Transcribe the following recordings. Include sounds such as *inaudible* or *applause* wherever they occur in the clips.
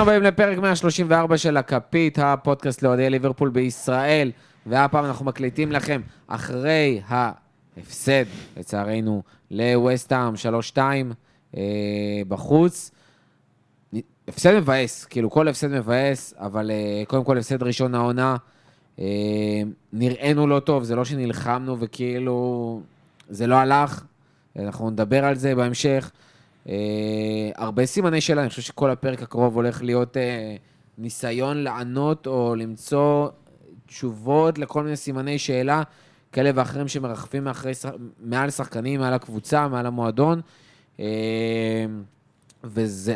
הבאים לפרק 134 של הכפית, הפודקאסט לאוהדי ליברפול בישראל, והפעם אנחנו מקליטים לכם אחרי ההפסד, לצערנו, לווסטהאם 3-2 אה, בחוץ. הפסד מבאס, כאילו כל הפסד מבאס, אבל אה, קודם כל הפסד ראשון העונה. אה, נראינו לא טוב, זה לא שנלחמנו וכאילו זה לא הלך, אנחנו נדבר על זה בהמשך. אה, הרבה סימני שאלה, אני חושב שכל הפרק הקרוב הולך להיות אה, ניסיון לענות או למצוא תשובות לכל מיני סימני שאלה כאלה ואחרים שמרחפים מאחרי, מעל שחקנים, מעל הקבוצה, מעל המועדון. אה, וזה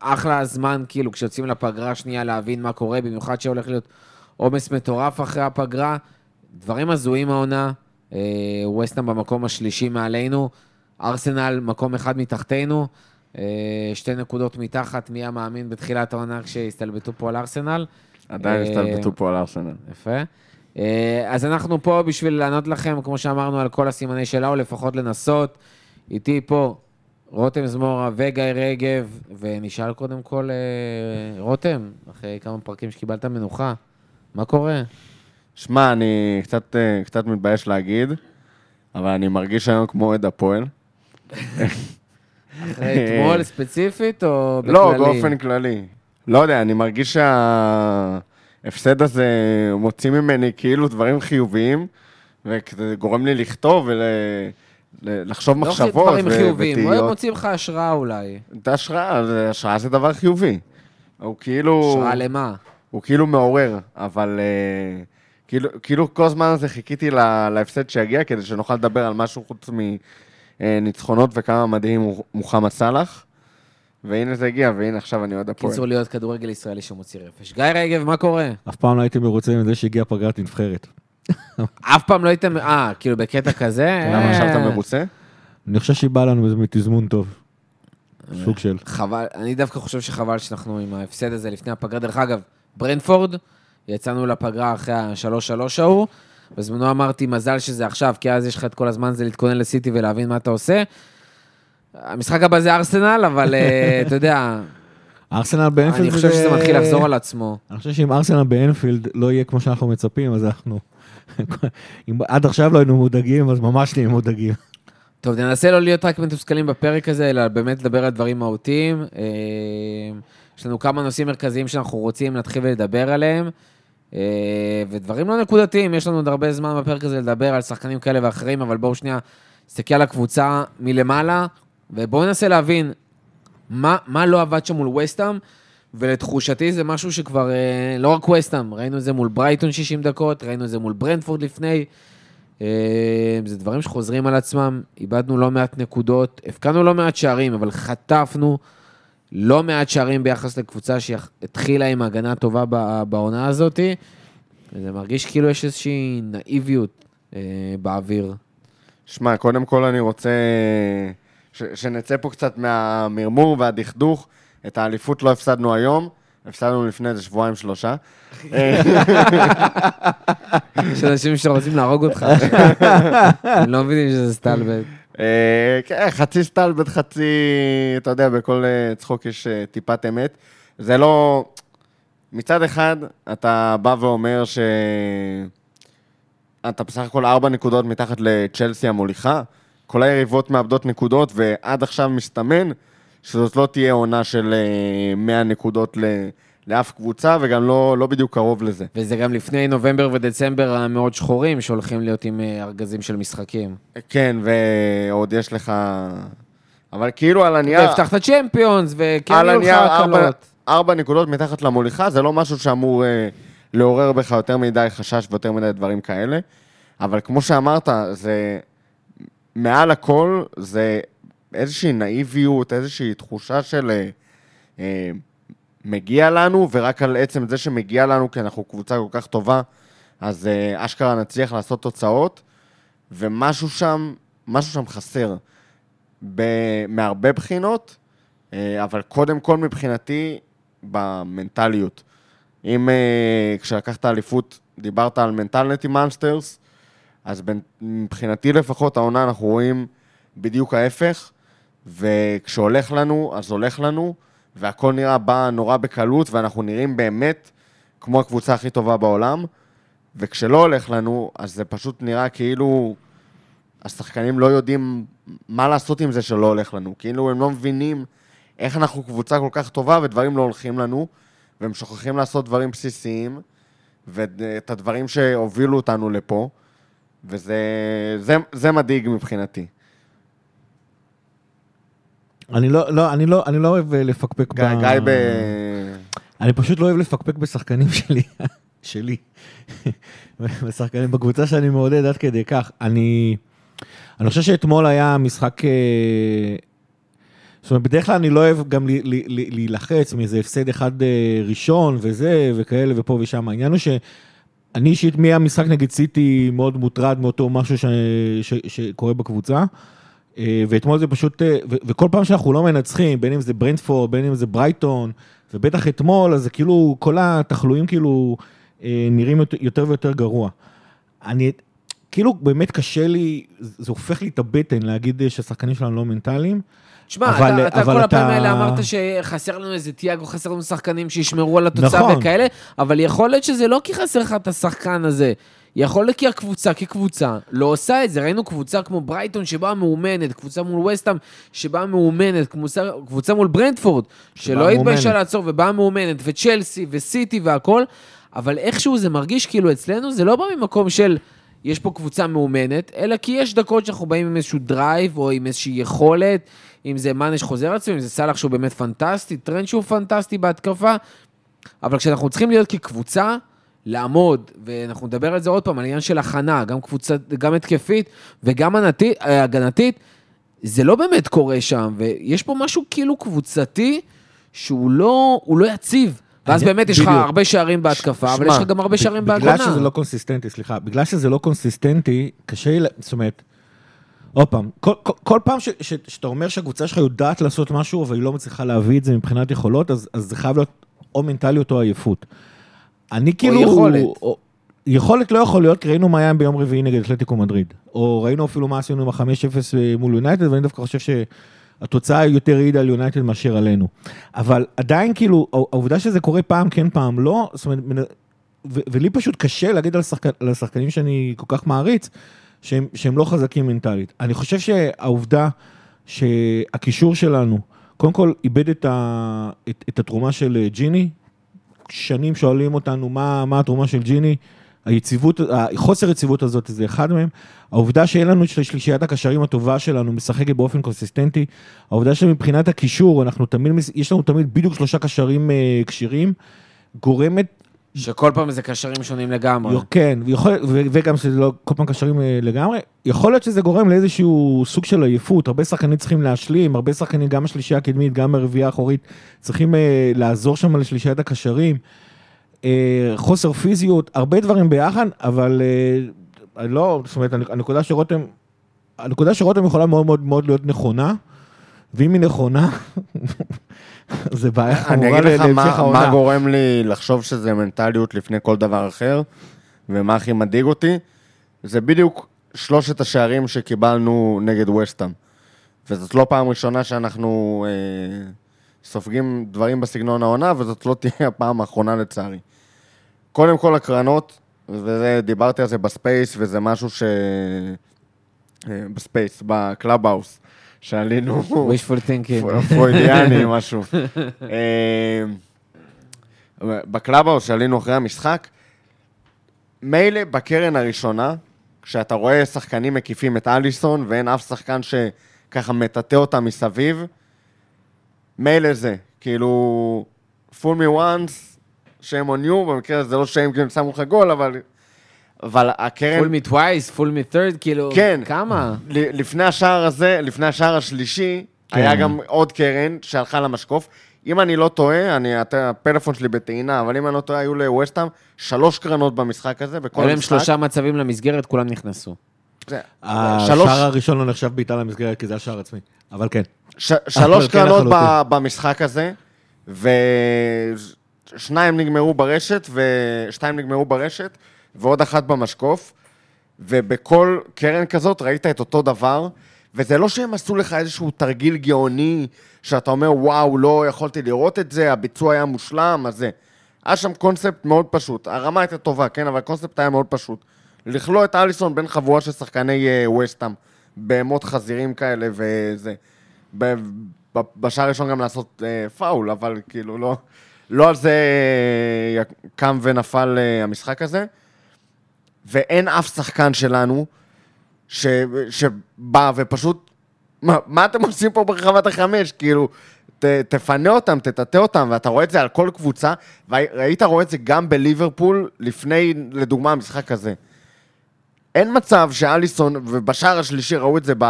אחלה הזמן, כאילו, כשיוצאים לפגרה השנייה להבין מה קורה, במיוחד שהולך להיות עומס מטורף אחרי הפגרה. דברים הזויים העונה, אה, ווסטהאם במקום השלישי מעלינו, ארסנל מקום אחד מתחתנו, אה, שתי נקודות מתחת, מי המאמין בתחילת העונה כשהסתלבטו פה על ארסנל. עדיין אה, הסתלבטו פה על ארסנל. יפה. אה, אז אנחנו פה בשביל לענות לכם, כמו שאמרנו, על כל הסימני שאלה, או לפחות לנסות. איתי פה רותם זמורה וגיא רגב, ונשאל קודם כל, רותם, אחרי כמה פרקים שקיבלת מנוחה, מה קורה? שמע, אני קצת, קצת מתבייש להגיד, אבל אני מרגיש היום כמו אוהד הפועל. אחרי אתמול ספציפית, או בכללי? לא, באופן כללי. לא יודע, אני מרגיש שההפסד הזה מוציא ממני כאילו דברים חיוביים, וזה גורם לי לכתוב ולחשוב לא חושב מחשבות דברים חיוביים, הוא ותהיות. מוציא לך השראה אולי. את ההשראה, השראה זה דבר חיובי. הוא כאילו... השראה למה? הוא כאילו מעורר, אבל אה, כאילו, כאילו כל הזמן הזה חיכיתי לה, להפסד שיגיע כדי שנוכל לדבר על משהו חוץ מניצחונות וכמה מדהים הוא מוחמד סאלח. והנה זה הגיע, והנה עכשיו אני אוהד הפועל. קיצור להיות כדורגל ישראלי שמוציא רפש. גיא רגב, מה קורה? אף פעם לא הייתי מרוצה מזה שהגיעה פגרת נבחרת. אף פעם לא הייתם, אה, כאילו בקטע כזה? למה עכשיו אתה אה, מרוצה? אני חושב שהיא באה לנו מתזמון טוב. סוג של. חבל, אני דווקא חושב שחבל שאנחנו עם ההפסד הזה לפני הפגרה. דרך אגב, ברנפורד, יצאנו לפגרה אחרי השלוש-שלוש ההוא, בזמנו אמרתי, מזל שזה עכשיו, כי אז יש לך את כל הזמן הזה להתכונן לסיטי ולהבין מה אתה עושה. המשחק הבא זה ארסנל, אבל אה, *laughs* אתה יודע, ארסנל באנפילד אני חושב זה- שזה מתחיל לחזור על עצמו. אני חושב שאם ארסנל באנפילד לא יהיה כמו שאנחנו מצפים, אז אנחנו... אם עד עכשיו לא היינו מודאגים, אז ממש נהיה מודאגים. טוב, ננסה לא להיות רק מתוסכלים בפרק הזה, אלא באמת לדבר על דברים מהותיים. אה, יש לנו כמה נושאים מרכזיים שאנחנו רוצים להתחיל ולדבר עליהם, ודברים לא נקודתיים, יש לנו עוד הרבה זמן בפרק הזה לדבר על שחקנים כאלה ואחרים, אבל בואו שנייה נסתכל על הקבוצה מלמעלה, ובואו ננסה להבין מה, מה לא עבד שם מול וסטאם, ולתחושתי זה משהו שכבר, אה, לא רק וסטאם, ראינו את זה מול ברייטון 60 דקות, ראינו את זה מול ברנפורד לפני. אה, זה דברים שחוזרים על עצמם, איבדנו לא מעט נקודות, הפקענו לא מעט שערים, אבל חטפנו לא מעט שערים ביחס לקבוצה שהתחילה עם הגנה טובה בעונה הזאת. וזה מרגיש כאילו יש איזושהי נאיביות אה, באוויר. שמע, קודם כל אני רוצה ש- שנצא פה קצת מהמרמור והדכדוך. את האליפות לא הפסדנו היום, הפסדנו לפני איזה שבועיים שלושה. יש אנשים שרוצים להרוג אותך. *laughs* הם לא מבינים שזה סטלבט. אה, כן, חצי סטלבט, חצי, אתה יודע, בכל אה, צחוק יש אה, טיפת אמת. זה לא... מצד אחד, אתה בא ואומר ש... אתה בסך הכל ארבע נקודות מתחת לצ'לסי המוליכה, כל היריבות מאבדות נקודות, ועד עכשיו מסתמן שזאת לא תהיה עונה של אה, 100 נקודות ל... לאף קבוצה, וגם לא, לא בדיוק קרוב לזה. וזה גם לפני נובמבר ודצמבר המאוד שחורים, שהולכים להיות עם אה, ארגזים של משחקים. כן, ועוד יש לך... אבל כאילו על הנייר... והבטחת צ'מפיונס, וכן יהיו לך הקלות. ארבע נקודות מתחת למוליכה, זה לא משהו שאמור אה, לעורר בך יותר מדי חשש ויותר מדי דברים כאלה. אבל כמו שאמרת, זה מעל הכל, זה איזושהי נאיביות, איזושהי תחושה של אה, אה, מגיע לנו, ורק על עצם זה שמגיע לנו, כי אנחנו קבוצה כל כך טובה, אז אה, אשכרה נצליח לעשות תוצאות, ומשהו שם, משהו שם חסר. ב- מהרבה בחינות, אה, אבל קודם כל מבחינתי, במנטליות. אם אה, כשלקחת אליפות דיברת על מנטלנטי מאנסטרס, אז מבחינתי לפחות העונה אנחנו רואים בדיוק ההפך, וכשהולך לנו, אז הולך לנו, והכל נראה בא נורא בקלות, ואנחנו נראים באמת כמו הקבוצה הכי טובה בעולם, וכשלא הולך לנו, אז זה פשוט נראה כאילו השחקנים לא יודעים מה לעשות עם זה שלא הולך לנו. כאילו הם לא מבינים איך אנחנו קבוצה כל כך טובה ודברים לא הולכים לנו, והם שוכחים לעשות דברים בסיסיים, ואת הדברים שהובילו אותנו לפה, וזה זה, זה מדאיג מבחינתי. אני לא, לא, אני לא, אני לא אוהב אה, לפקפק גיא, גיא ב... אני פשוט לא אוהב לפקפק בשחקנים שלי, *laughs* שלי. *laughs* בשחקנים בקבוצה שאני מעודד עד כדי כך. אני, אני חושב שאתמול היה משחק... אה, זאת אומרת, בדרך כלל אני לא אוהב גם להילחץ מאיזה הפסד אחד אה, ראשון וזה, וכאלה ופה ושם. העניין הוא שאני אישית מהמשחק נגד סיטי מאוד מוטרד מאותו משהו ש, ש, שקורה בקבוצה. אה, ואתמול זה פשוט, ו, וכל פעם שאנחנו לא מנצחים, בין אם זה ברנדפורד, בין אם זה ברייטון, ובטח אתמול, אז זה כאילו, כל התחלואים כאילו נראים יותר ויותר גרוע. אני, כאילו באמת קשה לי, זה הופך לי את הבטן להגיד שהשחקנים שלנו לא מנטליים. תשמע, אתה, אתה כל הפעמים האלה אמרת שחסר לנו איזה תיאגו, חסר לנו שחקנים שישמרו על התוצאה נכון. וכאלה, אבל יכול להיות שזה לא כי חסר לך את השחקן הזה. יכול להיות כי הקבוצה כקבוצה לא עושה את זה. ראינו קבוצה כמו ברייטון שבאה מאומנת, קבוצה מול ווסטהאם שבאה מאומנת, קבוצה, קבוצה מול ברנדפורד, שלא התביישה לעצור ובאה מאומנת, וצ'לסי וסיטי והכל, אבל איכשהו זה מרגיש כאילו אצלנו זה לא בא ממקום של... יש פה קבוצה מאומנת, אלא כי יש דקות שאנחנו באים עם איזשהו drive, או עם איזושהי יכולת, אם זה מאנה שחוזר לעצמו, אם זה סאלח שהוא באמת פנטסטי, טרנד שהוא פנטסטי בהתקפה, אבל כשאנחנו צריכים להיות כקבוצה, לעמוד, ואנחנו נדבר על זה עוד פעם, על עניין של הכנה, גם קבוצה, גם התקפית וגם ענתית, אה, הגנתית, זה לא באמת קורה שם, ויש פה משהו כאילו קבוצתי שהוא לא, לא יציב. ואז באמת יש לך הרבה שערים בהתקפה, אבל יש לך גם הרבה שערים בהגנה. בגלל שזה לא קונסיסטנטי, סליחה, בגלל שזה לא קונסיסטנטי, קשה לי, זאת אומרת, עוד פעם, כל, כל, כל פעם ש, ש, שאתה אומר שהקבוצה שלך יודעת לעשות משהו, אבל היא לא מצליחה להביא את זה מבחינת יכולות, אז, אז זה חייב להיות או מנטליות או עייפות. אני כאילו... או יכולת. או, יכולת לא יכול להיות, כי ראינו מה היה ביום רביעי נגד אתלטיקו מדריד. או ראינו אפילו מה עשינו עם ה-5-0 מול יונייטד, ואני דווקא חושב ש... התוצאה יותר העידה על יונייטד מאשר עלינו. אבל עדיין כאילו, העובדה שזה קורה פעם כן פעם לא, זאת אומרת, ולי פשוט קשה להגיד על, השחק, על השחקנים שאני כל כך מעריץ, שהם, שהם לא חזקים מנטלית. אני חושב שהעובדה שהקישור שלנו, קודם כל איבד את, ה, את, את התרומה של ג'יני, שנים שואלים אותנו מה, מה התרומה של ג'יני, היציבות, החוסר יציבות הזאת זה אחד מהם. העובדה שאין לנו את שלישיית הקשרים הטובה שלנו משחקת באופן קונסיסטנטי. העובדה שמבחינת הקישור, אנחנו תמיד, יש לנו תמיד בדיוק שלושה קשרים uh, כשירים, גורמת... שכל פעם זה קשרים שונים לגמרי. כן, ויכול, ו, וגם שזה לא כל פעם קשרים uh, לגמרי. יכול להיות שזה גורם לאיזשהו סוג של עייפות, הרבה שחקנים צריכים להשלים, הרבה שחקנים, גם השלישייה הקדמית, גם הרביעייה האחורית, צריכים uh, לעזור שם לשלישיית הקשרים. אה, חוסר פיזיות, הרבה דברים ביחד, אבל אה, לא, זאת אומרת, הנקודה שרותם, הנקודה שרותם יכולה מאוד מאוד מאוד להיות נכונה, ואם היא נכונה, *laughs* זה בעיה חמורה להמשך העונה. אני אגיד לך מה גורם לי לחשוב שזה מנטליות לפני כל דבר אחר, ומה הכי מדאיג אותי, זה בדיוק שלושת השערים שקיבלנו נגד ווסטהאם. וזאת לא פעם ראשונה שאנחנו אה, סופגים דברים בסגנון העונה, וזאת לא תהיה הפעם האחרונה לצערי. קודם כל הקרנות, ודיברתי על זה ב space, וזה משהו ש... אה, ב space, ב Clubhouse, שעלינו... wishful thinking. *laughs* פרוידיאני, *laughs* משהו. אה, ב Clubhouse שעלינו אחרי המשחק, מילא בקרן הראשונה, כשאתה רואה שחקנים מקיפים את אליסון, ואין אף שחקן שככה מטאטא אותם מסביב, מילא זה, כאילו, fool me once, shame on you, במקרה הזה זה לא shame כי הם שמו לך גול, אבל... אבל הקרן... fool me twice, fool me third, כאילו, כן, כמה? לפני השער הזה, לפני השער השלישי, כן. היה גם עוד קרן שהלכה למשקוף. אם אני לא טועה, אני, הפלאפון שלי בטעינה, אבל אם אני לא טועה, היו לווסטהאם שלוש קרנות במשחק הזה, בכל המשחק. היו להם שלושה מצבים למסגרת, כולם נכנסו. השער הראשון לא נחשב בעיטה למסגרת, כי זה היה שער עצמי, אבל כן. שלוש קרנות במשחק הזה, ו... שניים נגמרו ברשת, ושתיים נגמרו ברשת, ועוד אחת במשקוף, ובכל קרן כזאת ראית את אותו דבר, וזה לא שהם עשו לך איזשהו תרגיל גאוני, שאתה אומר, וואו, לא יכולתי לראות את זה, הביצוע היה מושלם, אז זה. היה שם קונספט מאוד פשוט. הרמה הייתה טובה, כן, אבל הקונספט היה מאוד פשוט. לכלוא את אליסון בין חבורה של שחקני uh, וסטאם, בהמות חזירים כאלה וזה. בשער הראשון גם לעשות uh, פאול, אבל כאילו לא, לא על זה uh, קם ונפל המשחק הזה. ואין אף שחקן שלנו ש, שבא ופשוט, מה, מה אתם עושים פה ברחבת החמש? כאילו, ת, תפנה אותם, תטאטא אותם, ואתה רואה את זה על כל קבוצה, והיית רואה את זה גם בליברפול לפני, לדוגמה, המשחק הזה. אין מצב שאליסון, ובשער השלישי ראו את זה ב,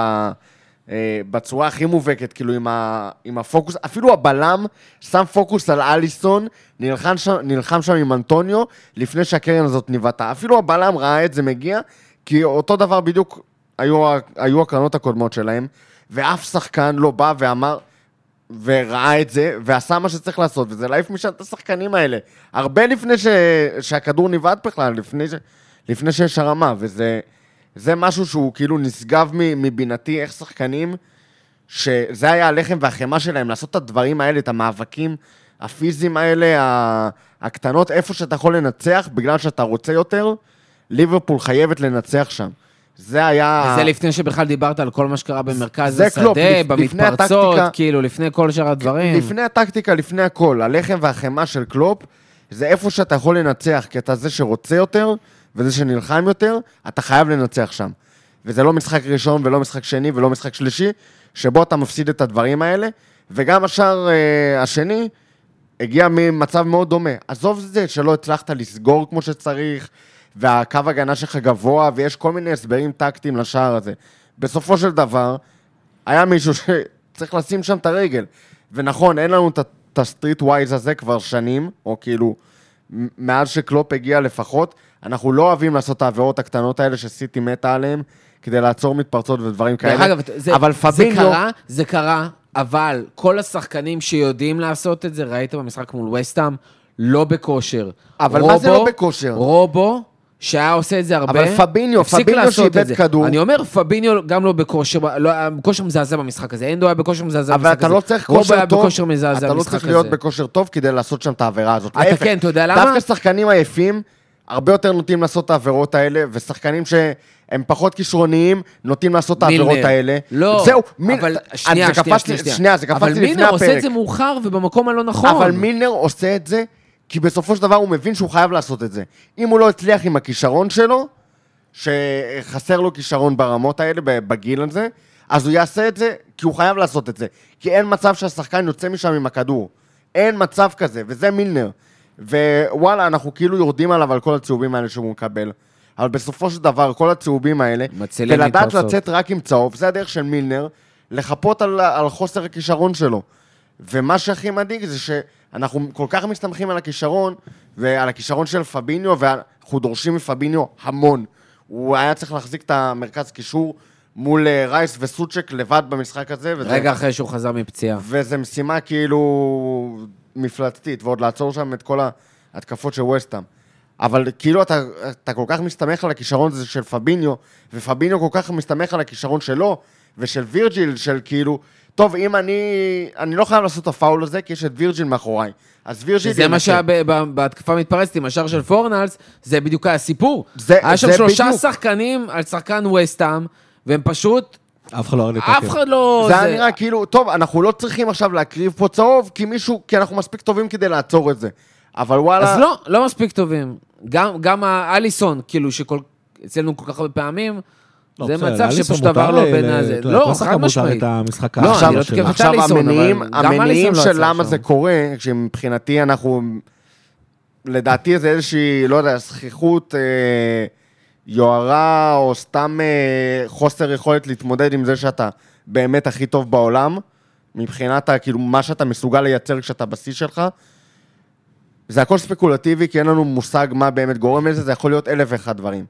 אה, בצורה הכי מובהקת, כאילו עם, ה, עם הפוקוס, אפילו הבלם שם פוקוס על אליסון, נלחם שם, נלחם שם עם אנטוניו, לפני שהקרן הזאת ניבטה. אפילו הבלם ראה את זה מגיע, כי אותו דבר בדיוק היו, היו הקרנות הקודמות שלהם, ואף שחקן לא בא ואמר, וראה את זה, ועשה מה שצריך לעשות, וזה להעיף משם את השחקנים האלה. הרבה לפני ש... שהכדור ניווט בכלל, לפני, ש... לפני שיש הרמה, וזה זה משהו שהוא כאילו נשגב מבינתי, איך שחקנים, שזה היה הלחם והחמאה שלהם, לעשות את הדברים האלה, את המאבקים הפיזיים האלה, הקטנות, איפה שאתה יכול לנצח, בגלל שאתה רוצה יותר, ליברפול חייבת לנצח שם. זה היה... וזה לפני שבכלל דיברת על כל מה שקרה במרכז קלופ, השדה, לפני במתפרצות, הטקטיקה- כאילו, לפני כל שאר הדברים. לפני הטקטיקה, לפני הכל, הלחם והחמאה של קלופ, זה איפה שאתה יכול לנצח, כי אתה זה שרוצה יותר, וזה שנלחם יותר, אתה חייב לנצח שם. וזה לא משחק ראשון, ולא משחק שני, ולא משחק שלישי, שבו אתה מפסיד את הדברים האלה, וגם השער אה, השני הגיע ממצב מאוד דומה. עזוב זה שלא הצלחת לסגור כמו שצריך, והקו הגנה שלך גבוה, ויש כל מיני הסברים טקטיים לשער הזה. בסופו של דבר, היה מישהו שצריך לשים שם את הרגל. ונכון, אין לנו את ה street wise הזה כבר שנים, או כאילו, מאז שקלופ הגיע לפחות, אנחנו לא אוהבים לעשות את העבירות הקטנות האלה שסיטי מתה עליהן, כדי לעצור מתפרצות ודברים כאלה. דרך אגב, זה, אבל זה פביניו... קרה, זה קרה, אבל כל השחקנים שיודעים לעשות את זה, ראית במשחק מול וסטאם, לא בכושר. אבל מה זה לא בכושר? רובו, שהיה עושה את זה הרבה, אבל פביניו, פביניו שאיבד זה. כדור. אני אומר, פביניו גם לא בכושר, לא, היה כושר מזעזע במשחק הזה. אנדו היה בכושר מזעזע אבל במשחק הזה. אתה לא צריך רובו כושר היה טוב, בכושר מזעזע אתה לא במשחק צריך הזה. להיות בכושר טוב כדי לעשות שם את העבירה הזאת. אתה כן, אתה יודע למה? דווקא שחקנים עייפים, הרבה יותר נוטים לעשות את העבירות האלה, ושחקנים שהם פחות כישרוניים, נוטים לעשות את העבירות. האלה. לא, זהו, מיל- אבל אני- שנייה, זה שנייה, לי- שנייה, שנייה, זה קפץ אבל לי לפני מילנר עושה את הפרק. זה מאוחר ובמקום הלא נכון. אבל מילנר עושה את זה, כי בסופו של דבר הוא מבין שהוא חייב לעשות את זה. אם הוא לא הצליח עם הכישרון שלו, שחסר לו כישרון ברמות האלה, בגיל הזה, אז הוא יעשה את זה, כי הוא חייב לעשות את זה. כי אין מצב שהשחקן יוצא משם עם הכדור. אין מצב כזה, וזה מילנר. ווואלה, אנחנו כאילו יורדים עליו על כל הצהובים האלה שהוא מקבל. אבל בסופו של דבר, כל הצהובים האלה, ולדעת. לצאת רק עם צהוב, זה הדרך של מילנר, לחפות על, על חוסר הכישרון שלו. ומה שהכי מדאיג זה שאנחנו כל כך מסתמכים על הכישרון, ועל הכישרון של פביניו, ואנחנו דורשים מפביניו המון. הוא היה צריך להחזיק את המרכז קישור מול אה, רייס וסוצ'ק לבד במשחק הזה. וזה, רגע אחרי שהוא חזר מפציעה. וזו משימה כאילו מפלצתית, ועוד לעצור שם את כל ההתקפות של וסטאם. אבל כאילו אתה, אתה כל כך מסתמך על הכישרון הזה של פביניו, ופביניו כל כך מסתמך על הכישרון שלו, ושל וירג'יל, של כאילו, טוב, אם אני, אני לא חייב לעשות את הפאול הזה, כי יש את וירג'יל מאחוריי. אז וירג'יל... שזה מה. שהיה בהתקפה המתפרצת עם השער של פורנלס, זה בדיוק הסיפור. זה- היה שם זה שלושה בדיוק. שחקנים על שחקן וסטאם, והם פשוט, אף אחד לא ירד לתקן. אף אחד לא... זה היה נראה כאילו, טוב, אנחנו לא צריכים עכשיו להקריב פה צהוב, כי מישהו, כי אנחנו מספיק טובים כדי לעצור את זה. אבל וואלה... אז לא, לא מספיק טובים. גם, גם האליסון, כאילו, שכל... אצלנו כל כך הרבה פעמים, לא, זה בסדר, מצב שפשוט עבר לו בין ל- הזה. לא, חד משמעית. את לא, אני לא. תוקף את עכשיו אליסון, אבל המניעים, גם המניעים לא של למה שם. זה קורה, שמבחינתי אנחנו, לדעתי זה איזושהי, לא יודע, זכיחות, אה, יוהרה, או סתם אה, חוסר יכולת להתמודד עם זה שאתה באמת הכי טוב בעולם, מבחינת ה- כאילו מה שאתה מסוגל לייצר כשאתה בשיא שלך. זה הכל ספקולטיבי, כי אין לנו מושג מה באמת גורם לזה, זה יכול להיות אלף ואחד דברים.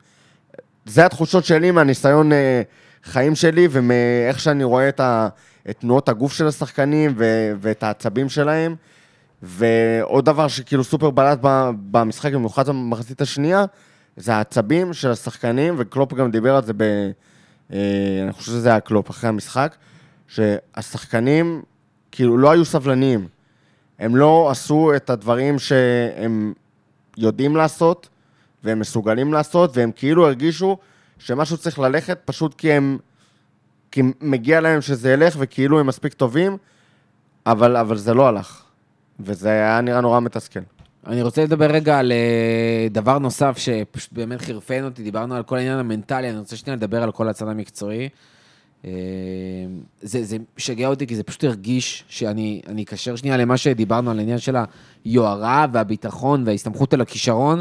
זה התחושות שלי מהניסיון אה, חיים שלי ומאיך שאני רואה את, ה, את תנועות הגוף של השחקנים ו, ואת העצבים שלהם. ועוד דבר שכאילו סופר בלט במשחק, במיוחד במחצית השנייה, זה העצבים של השחקנים, וקלופ גם דיבר על זה ב, אה, אני חושב שזה היה קלופ אחרי המשחק, שהשחקנים כאילו לא היו סבלניים. הם לא עשו את הדברים שהם יודעים לעשות, והם מסוגלים לעשות, והם כאילו הרגישו שמשהו צריך ללכת פשוט כי הם... כי מגיע להם שזה ילך וכאילו הם מספיק טובים, אבל, אבל זה לא הלך. וזה היה נראה נורא מתסכל. אני רוצה לדבר רגע על אה, דבר נוסף שפשוט באמת חירפן אותי, דיברנו על כל העניין המנטלי, אני רוצה שנייה לדבר על כל הצד המקצועי. אה, זה, זה שגע אותי, כי זה פשוט הרגיש שאני אני אקשר שנייה למה שדיברנו על העניין של היוהרה והביטחון וההסתמכות על הכישרון.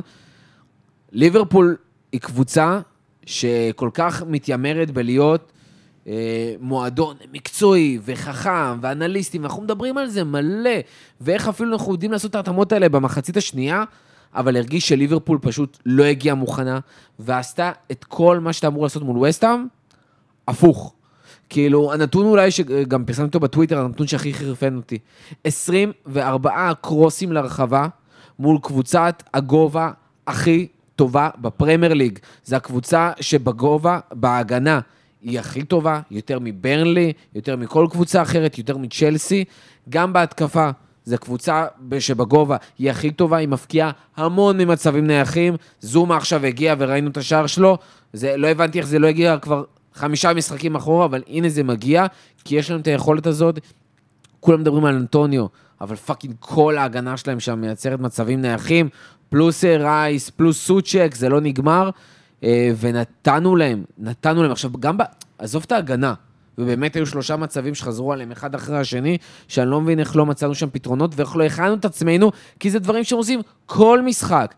ליברפול היא קבוצה שכל כך מתיימרת בלהיות מועדון מקצועי וחכם ואנליסטים, אנחנו מדברים על זה מלא, ואיך אפילו אנחנו יודעים לעשות את ההתאמות האלה במחצית השנייה, אבל הרגיש שליברפול פשוט לא הגיעה מוכנה, ועשתה את כל מה שאתה אמור לעשות מול וסטאם, הפוך. כאילו, הנתון אולי שגם פרסמתי אותו בטוויטר, הנתון שהכי חרפן אותי. 24 קרוסים לרחבה מול קבוצת הגובה הכי טובה בפרמייר ליג. זו הקבוצה שבגובה, בהגנה, היא הכי טובה, יותר מברנלי, יותר מכל קבוצה אחרת, יותר מצ'לסי. גם בהתקפה, זו קבוצה שבגובה היא הכי טובה, היא מפקיעה המון ממצבים נייחים. זומה עכשיו הגיע וראינו את השער שלו. זה, לא הבנתי איך זה לא הגיע כבר חמישה משחקים אחורה, אבל הנה זה מגיע, כי יש להם את היכולת הזאת. כולם מדברים על אנטוניו, אבל פאקינג כל ההגנה שלהם שם מייצרת מצבים נייחים, פלוס רייס, פלוס סוצ'ק, זה לא נגמר. אה, ונתנו להם, נתנו להם. עכשיו, גם ב... עזוב את ההגנה, ובאמת היו שלושה מצבים שחזרו עליהם אחד אחרי השני, שאני לא מבין איך לא מצאנו שם פתרונות ואיך לא הכנו את עצמנו, כי זה דברים שהם עושים כל משחק.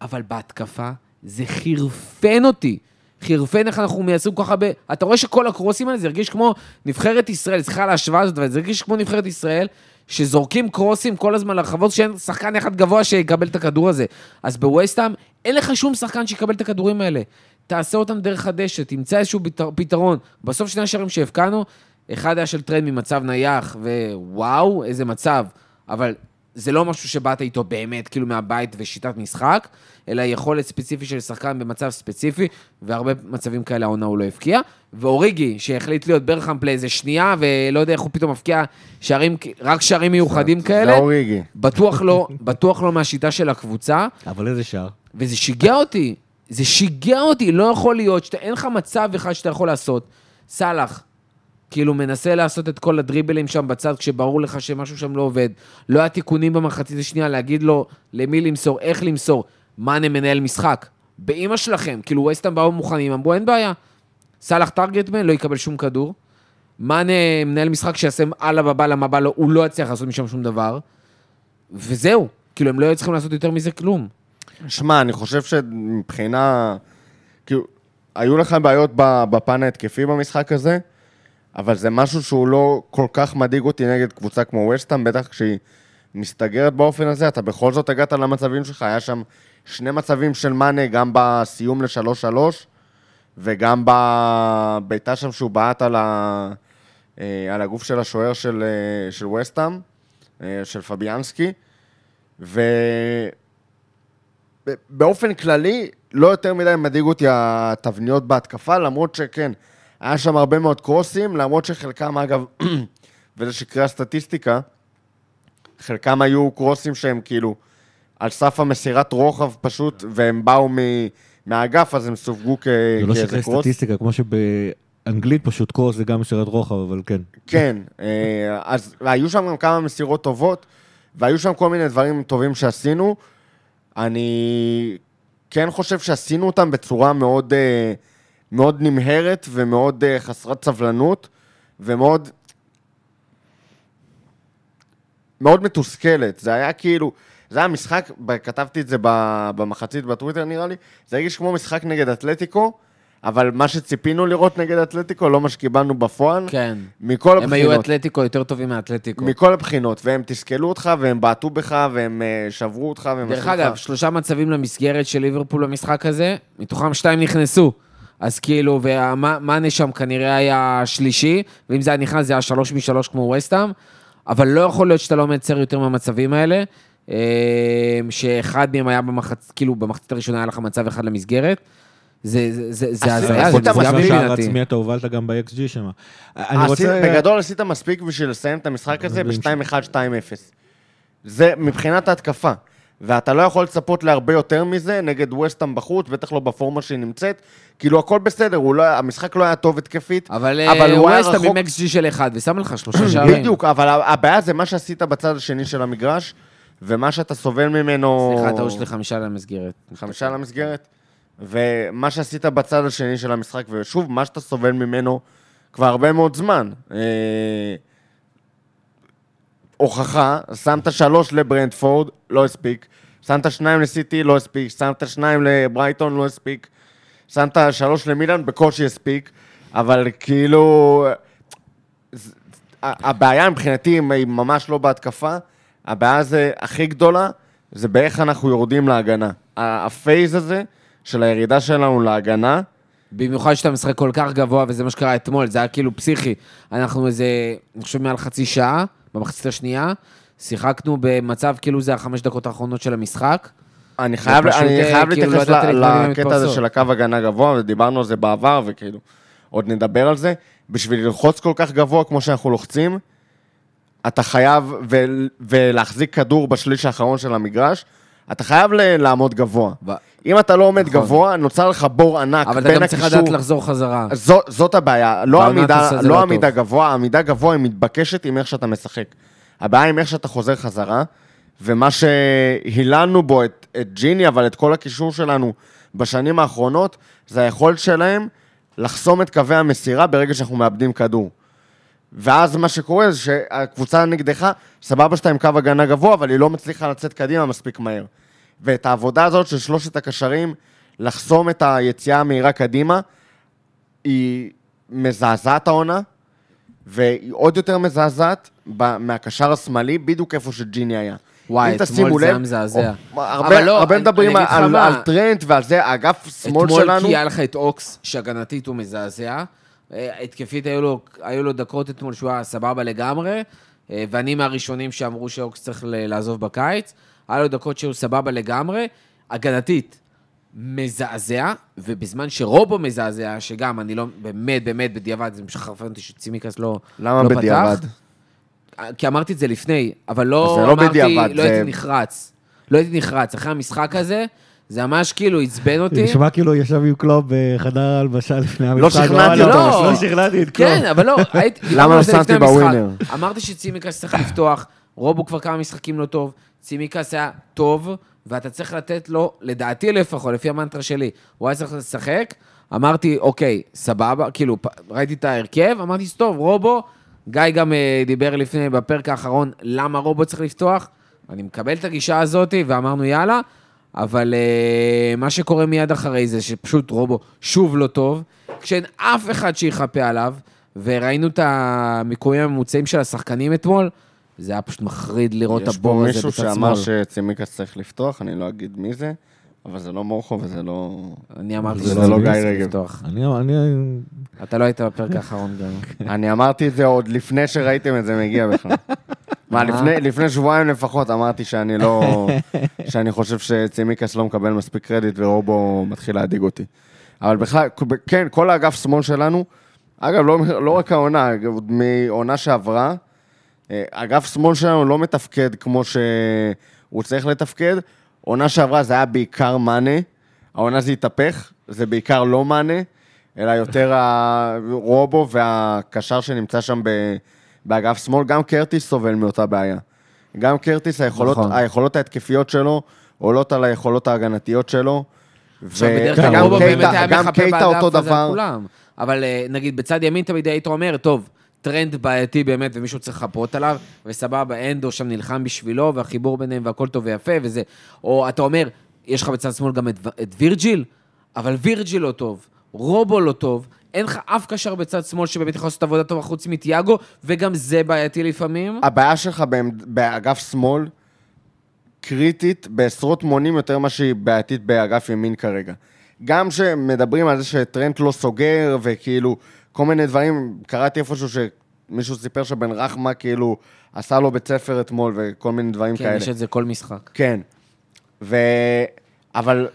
אבל בהתקפה זה חירפן אותי. חירפן איך אנחנו מייצרים כל כך הרבה... אתה רואה שכל הקרוסים האלה זה הרגיש כמו נבחרת ישראל, סליחה על ההשוואה הזאת, אבל זה הרגיש כמו נבחרת ישראל, שזורקים קרוסים כל הזמן לרחבות, שאין שחקן אחד גבוה שיקבל את הכדור הזה. אז בווסטהאם אין לך שום שחקן שיקבל את הכדורים האלה. תעשה אותם דרך הדשא, תמצא איזשהו פתרון. בסוף שני השערים שהבקענו, אחד היה של טרנד ממצב נייח, ווואו, איזה מצב. אבל זה לא משהו שבאת איתו באמת, כאילו מהבית ושיטת משחק, אלא יכולת ספציפית של שחקן במצב ספציפי, והרבה מצבים כאלה העונה הוא לא הבקיע. ואוריגי, שהחליט להיות ברחם לאיזה שנייה, ולא יודע איך הוא פתאום מבקיע שערים, רק שערים מיוחדים כאלה. זה אוריגי. בטוח לא, בטוח לא מהשיטה של הקבוצה. אבל איזה שער? וזה שיגע אותי, זה שיגע אותי, לא יכול להיות שאין לך מצב אחד שאתה יכול לעשות. סאלח, כאילו מנסה לעשות את כל הדריבלים שם בצד, כשברור לך שמשהו שם לא עובד. לא היה תיקונים במחצית השנייה, להגיד לו למי למסור, איך למסור. מאנה מנהל משחק. באימא שלכם, כאילו ווסטהאם באו מוכנים, אמרו אין בעיה. סאלח טרגטמן לא יקבל שום כדור. מאנה מנהל משחק שיעשה אללה בבאללה מה בא לו, הוא לא יצליח לעשות משם שום דבר. וזהו, כאילו הם לא היו צריכים לעשות יותר מזה כלום. שמע, אני חושב שמבחינה... כאילו, היו לך בעיות בפן ההתקפי במשחק הזה, אבל זה משהו שהוא לא כל כך מדאיג אותי נגד קבוצה כמו ווסטהאם, בטח כשהיא מסתגרת באופן הזה, אתה בכל זאת הגעת למצבים שלך, היה שם שני מצבים של מאנה, גם בסיום לשלוש שלוש, וגם בביתה שם שהוא בעט על, ה... אה, על הגוף של השוער של, אה, של ווסטהאם, אה, של פביאנסקי, ובאופן כללי, לא יותר מדי מדאיג אותי התבניות בהתקפה, למרות שכן, היה שם הרבה מאוד קרוסים, למרות שחלקם, אגב, *clears throat* וזה שקרי הסטטיסטיקה, חלקם היו קרוסים שהם כאילו על סף המסירת רוחב פשוט, והם באו מ... מהאגף, אז הם סווגו כ... זה לא שקרי סטטיסטיקה, כמו שבאנגלית פשוט קרוס זה גם מסירת רוחב, אבל כן. כן, אה, אז היו שם גם כמה מסירות טובות, והיו שם כל מיני דברים טובים שעשינו. אני כן חושב שעשינו אותם בצורה מאוד... Uh, מאוד נמהרת ומאוד uh, חסרת סבלנות, ומאוד... מאוד מתוסכלת. זה היה כאילו... זה היה משחק, כתבתי את זה במחצית בטוויטר נראה לי, זה הרגיש כמו משחק נגד אתלטיקו, אבל מה שציפינו לראות נגד אתלטיקו, לא מה שקיבלנו בפועל. כן. מכל הם הבחינות. הם היו אתלטיקו יותר טובים מאתלטיקו. מכל הבחינות, והם תסכלו אותך, והם בעטו בך, והם uh, שברו אותך, והם דרך אגב, שלושה מצבים למסגרת של ליברפול במשחק הזה, מתוכם שתיים נכנסו. אז כאילו, ומאנה שם כנראה היה שלישי, ואם זה היה נכנס זה היה שלוש משלוש כמו וסטאם, אבל לא יכול להיות שאתה לא מייצר יותר מהמצבים האלה, אה, שאחד מהם היה במחצ... כאילו במחצית הראשונה היה לך מצב אחד למסגרת, זה זה- זה- זה עשית- הזיה, זה נשגב מספיק שער מבינתי. עצמי אתה הובלת גם ב-XG שם. בגדול עשית מספיק בשביל לסיים את המשחק הזה מבין ב-2-1, 2-0. זה מבחינת ההתקפה. ואתה לא יכול לצפות להרבה יותר מזה נגד ווסטהאם בחוץ, בטח לא בפורמה שהיא נמצאת. כאילו, הכל בסדר, לא, המשחק לא היה טוב התקפית, אבל הוא היה ווסטהאם רחוק. עם XG של אחד, ושם לך שלושה *clears throat* שערים. בדיוק, אבל הבעיה זה מה שעשית בצד השני של המגרש, ומה שאתה סובל ממנו... סליחה, טעות שלי חמישה למסגרת. חמישה למסגרת. ומה שעשית בצד השני של המשחק, ושוב, מה שאתה סובל ממנו כבר הרבה מאוד זמן. אה, הוכחה, שמת שלוש לברנדפורד, לא הספיק. שמת שניים לסיטי, לא הספיק. שמת שניים לברייטון, לא הספיק. שמת שלוש למילאן, בקושי הספיק. אבל כאילו... הבעיה מבחינתי היא ממש לא בהתקפה. הבעיה זה הכי גדולה, זה באיך אנחנו יורדים להגנה. הפייז הזה של הירידה שלנו להגנה, במיוחד שאתה משחק כל כך גבוה, וזה מה שקרה אתמול, זה היה כאילו פסיכי. אנחנו איזה, אני חושב מעל חצי שעה, במחצית השנייה, שיחקנו במצב כאילו זה החמש דקות האחרונות של המשחק. אני חייב, אני אה, חייב כאילו, לא להתייחס ידעת ל- להתמודד עם לקטע הזה. של הקו הגנה גבוה, ודיברנו על זה בעבר, וכאילו, עוד נדבר על זה. בשביל ללחוץ כל כך גבוה כמו שאנחנו לוחצים, אתה חייב, ו- ולהחזיק כדור בשליש האחרון של המגרש, אתה חייב ל- לעמוד גבוה. ו- אם אתה לא עומד נכון. גבוה, נוצר לך בור ענק אבל אתה בין גם צריך הקישור... לדעת לחזור חזרה. זו, זאת הבעיה, לא עמידה, לא לא עמידה. גבוה, עמידה גבוה היא מתבקשת עם איך שאתה משחק. הבעיה עם איך שאתה חוזר חזרה, ומה שהיללנו בו את, את ג'יני, אבל את כל הקישור שלנו בשנים האחרונות, זה היכולת שלהם לחסום את קווי המסירה ברגע שאנחנו מאבדים כדור. ואז מה שקורה זה שהקבוצה נגדך, סבבה שאתה עם קו הגנה גבוה, אבל היא לא מצליחה לצאת קדימה מספיק מהר. ואת העבודה הזאת של שלושת הקשרים, לחסום את היציאה המהירה קדימה, היא מזעזעת העונה, והיא עוד יותר מזעזעת מהקשר השמאלי, בדיוק איפה שג'יני היה. וואי, אתמול זה היה מזעזע. הרבה, לא, הרבה אני- מדברים אני על, מה. על טרנט ועל זה, האגף שמאל אתמול שלנו, כי היה לך את אוקס, שהגנתית הוא מזעזע. אה, התקפית היו לו, היו לו דקות אתמול שהוא היה סבבה לגמרי, אה, ואני מהראשונים שאמרו שאוקס צריך לעזוב בקיץ. היה לו דקות שהיו סבבה לגמרי. הגנתית, מזעזע, ובזמן שרובו מזעזע, שגם, אני לא, באמת, באמת, בדיעבד, זה משחרפן אותי שצימקס לא, למה לא בדיעבד? פתח. כי אמרתי את זה לפני, אבל לא לא אמרתי, בדיעבד, לא זה- הייתי נחרץ. לא הייתי נחרץ. אחרי המשחק הזה, זה ממש כאילו עצבן אותי. נשמע כאילו ישב עם קלוב בחדר ההלבשה לפני המשחק. לא שכנעתי לא, אותו, לא, לא. לא שכנעתי את קלוב. כן, אבל לא, *laughs* הייתי... למה לא שמתי. בווינר? אמרתי שצימקס צריך לפתוח, רובו כבר כמה משחקים לא טוב, צימקס היה טוב, ואתה צריך לתת לו, לדעתי לפחות, לפי המנטרה שלי, הוא היה צריך לשחק, אמרתי, אוקיי, סבבה, כאילו, ראיתי את ההרכב, אמרתי, טוב, רובו, גיא גם אה, דיבר לפני, בפרק האחרון, למה רובו צריך לפתוח, אני מקבל את הגישה הזאת, ואמרנו, יאללה, אבל אה, מה שקורה מיד אחרי זה, שפשוט רובו שוב לא טוב, כשאין אף אחד שיחפה עליו, וראינו את המיקומים הממוצעים של השחקנים אתמול, זה היה פשוט מחריד לראות את יש פה הבור הזה מישהו בצד שאמר שמאל. שצימקס צריך לפתוח, אני לא אגיד מי זה, אבל זה לא מורכו וזה לא... אני אמרתי זה שזה לא גיא רגב. אני, אתה לא היית בפרק האחרון גם. אני אמרתי את זה עוד לפני שראיתם את זה מגיע בכלל. *laughs* מה, לפני, לפני שבועיים לפחות אמרתי שאני לא... *laughs* שאני חושב שצימקס לא מקבל מספיק קרדיט ורובו מתחיל להדאיג אותי. אבל בכלל, כן, כל האגף שמאל שלנו, אגב, לא, לא רק העונה, מעונה שעברה, אה, אגף שמאל שלנו לא מתפקד כמו שהוא צריך לתפקד. עונה שעברה זה היה בעיקר מאנה, העונה זה התהפך, זה בעיקר לא מאנה, אלא יותר הרובו והקשר שנמצא שם ב- באגף שמאל. גם קרטיס סובל מאותה בעיה. גם קרטיס, היכולות, נכון. היכולות ההתקפיות שלו עולות על היכולות ההגנתיות שלו. עכשיו, ו- בדרך כן, כלל וגם רובו קייטה- באמת היה גם מחפה קייטה באגף אותו הזה על דבר. כולם. אבל אה, נגיד, בצד ימין תמיד היית אומר, טוב, טרנד בעייתי באמת, ומישהו צריך לחפות עליו, וסבבה, הנדו שם נלחם בשבילו, והחיבור ביניהם והכל טוב ויפה, וזה... או אתה אומר, יש לך בצד שמאל גם את, את וירג'יל, אבל וירג'יל לא טוב, רובו לא טוב, אין לך אף קשר בצד שמאל שבאמת יכול לעשות עבודה טובה חוץ מתיאגו, וגם זה בעייתי לפעמים. הבעיה שלך באגף שמאל קריטית בעשרות מונים יותר ממה שהיא בעייתית באגף ימין כרגע. גם שמדברים על זה שטרנט לא סוגר, וכאילו, כל מיני דברים, קראתי איפשהו שמישהו סיפר שבן רחמה כאילו עשה לו בית ספר אתמול, וכל מיני דברים כן, כאלה. יש את זה כל משחק. כן. ו... אבל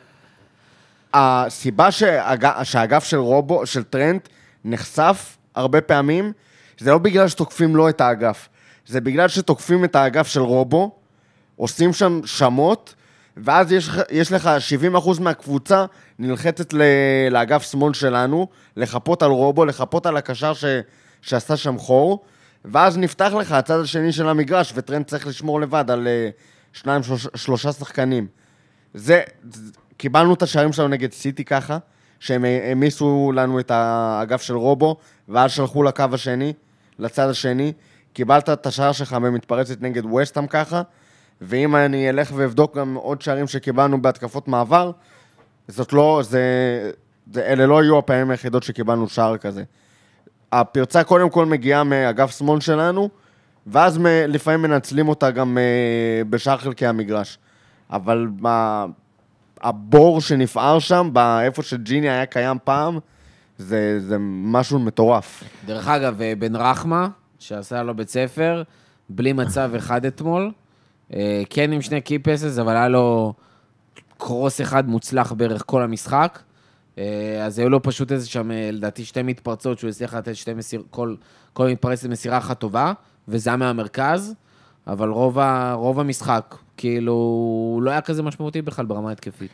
הסיבה שהאג- שהאגף של רובו, של טרנט, נחשף הרבה פעמים, זה לא בגלל שתוקפים לו את האגף, זה בגלל שתוקפים את האגף של רובו, עושים שם שמות, ואז יש, יש לך 70% מהקבוצה נלחצת ל- לאגף שמאל שלנו, לחפות על רובו, לחפות על הקשר ש, שעשה שם חור, ואז נפתח לך הצד השני של המגרש, וטרנד צריך לשמור לבד על אה, שניים, שלוש, שלושה שחקנים. זה- קיבלנו את השערים שלנו נגד סיטי ככה, שהם העמיסו לנו את האגף של רובו, ואז שלחו לקו השני, לצד השני. קיבלת את השער שלך במתפרצת נגד וסטאם ככה, ואם אני אלך ואבדוק גם עוד שערים שקיבלנו בהתקפות מעבר, זאת לא, זה, זה, אלה לא יהיו הפעמים היחידות שקיבלנו שער כזה. הפרצה קודם כל מגיעה מאגף שמאל שלנו, ואז לפעמים מנצלים אותה גם אה, בשאר חלקי המגרש. אבל הבור שנפער שם, באיפה שג'יני היה קיים פעם, זה, זה משהו מטורף. דרך אגב, אה, בן רחמה, שעשה לו בית ספר, בלי מצב אחד אתמול, אה, כן עם שני קיפסס, אבל היה לו קרוס אחד מוצלח בערך כל המשחק. אה, אז היו לו פשוט איזה שם, לדעתי, שתי מתפרצות, שהוא הצליח לתת שתי מסיר... כל, כל מתפרצת מסירה אחת טובה, וזה היה מהמרכז, אבל רוב, ה... רוב המשחק, כאילו, הוא לא היה כזה משמעותי בכלל ברמה התקפית.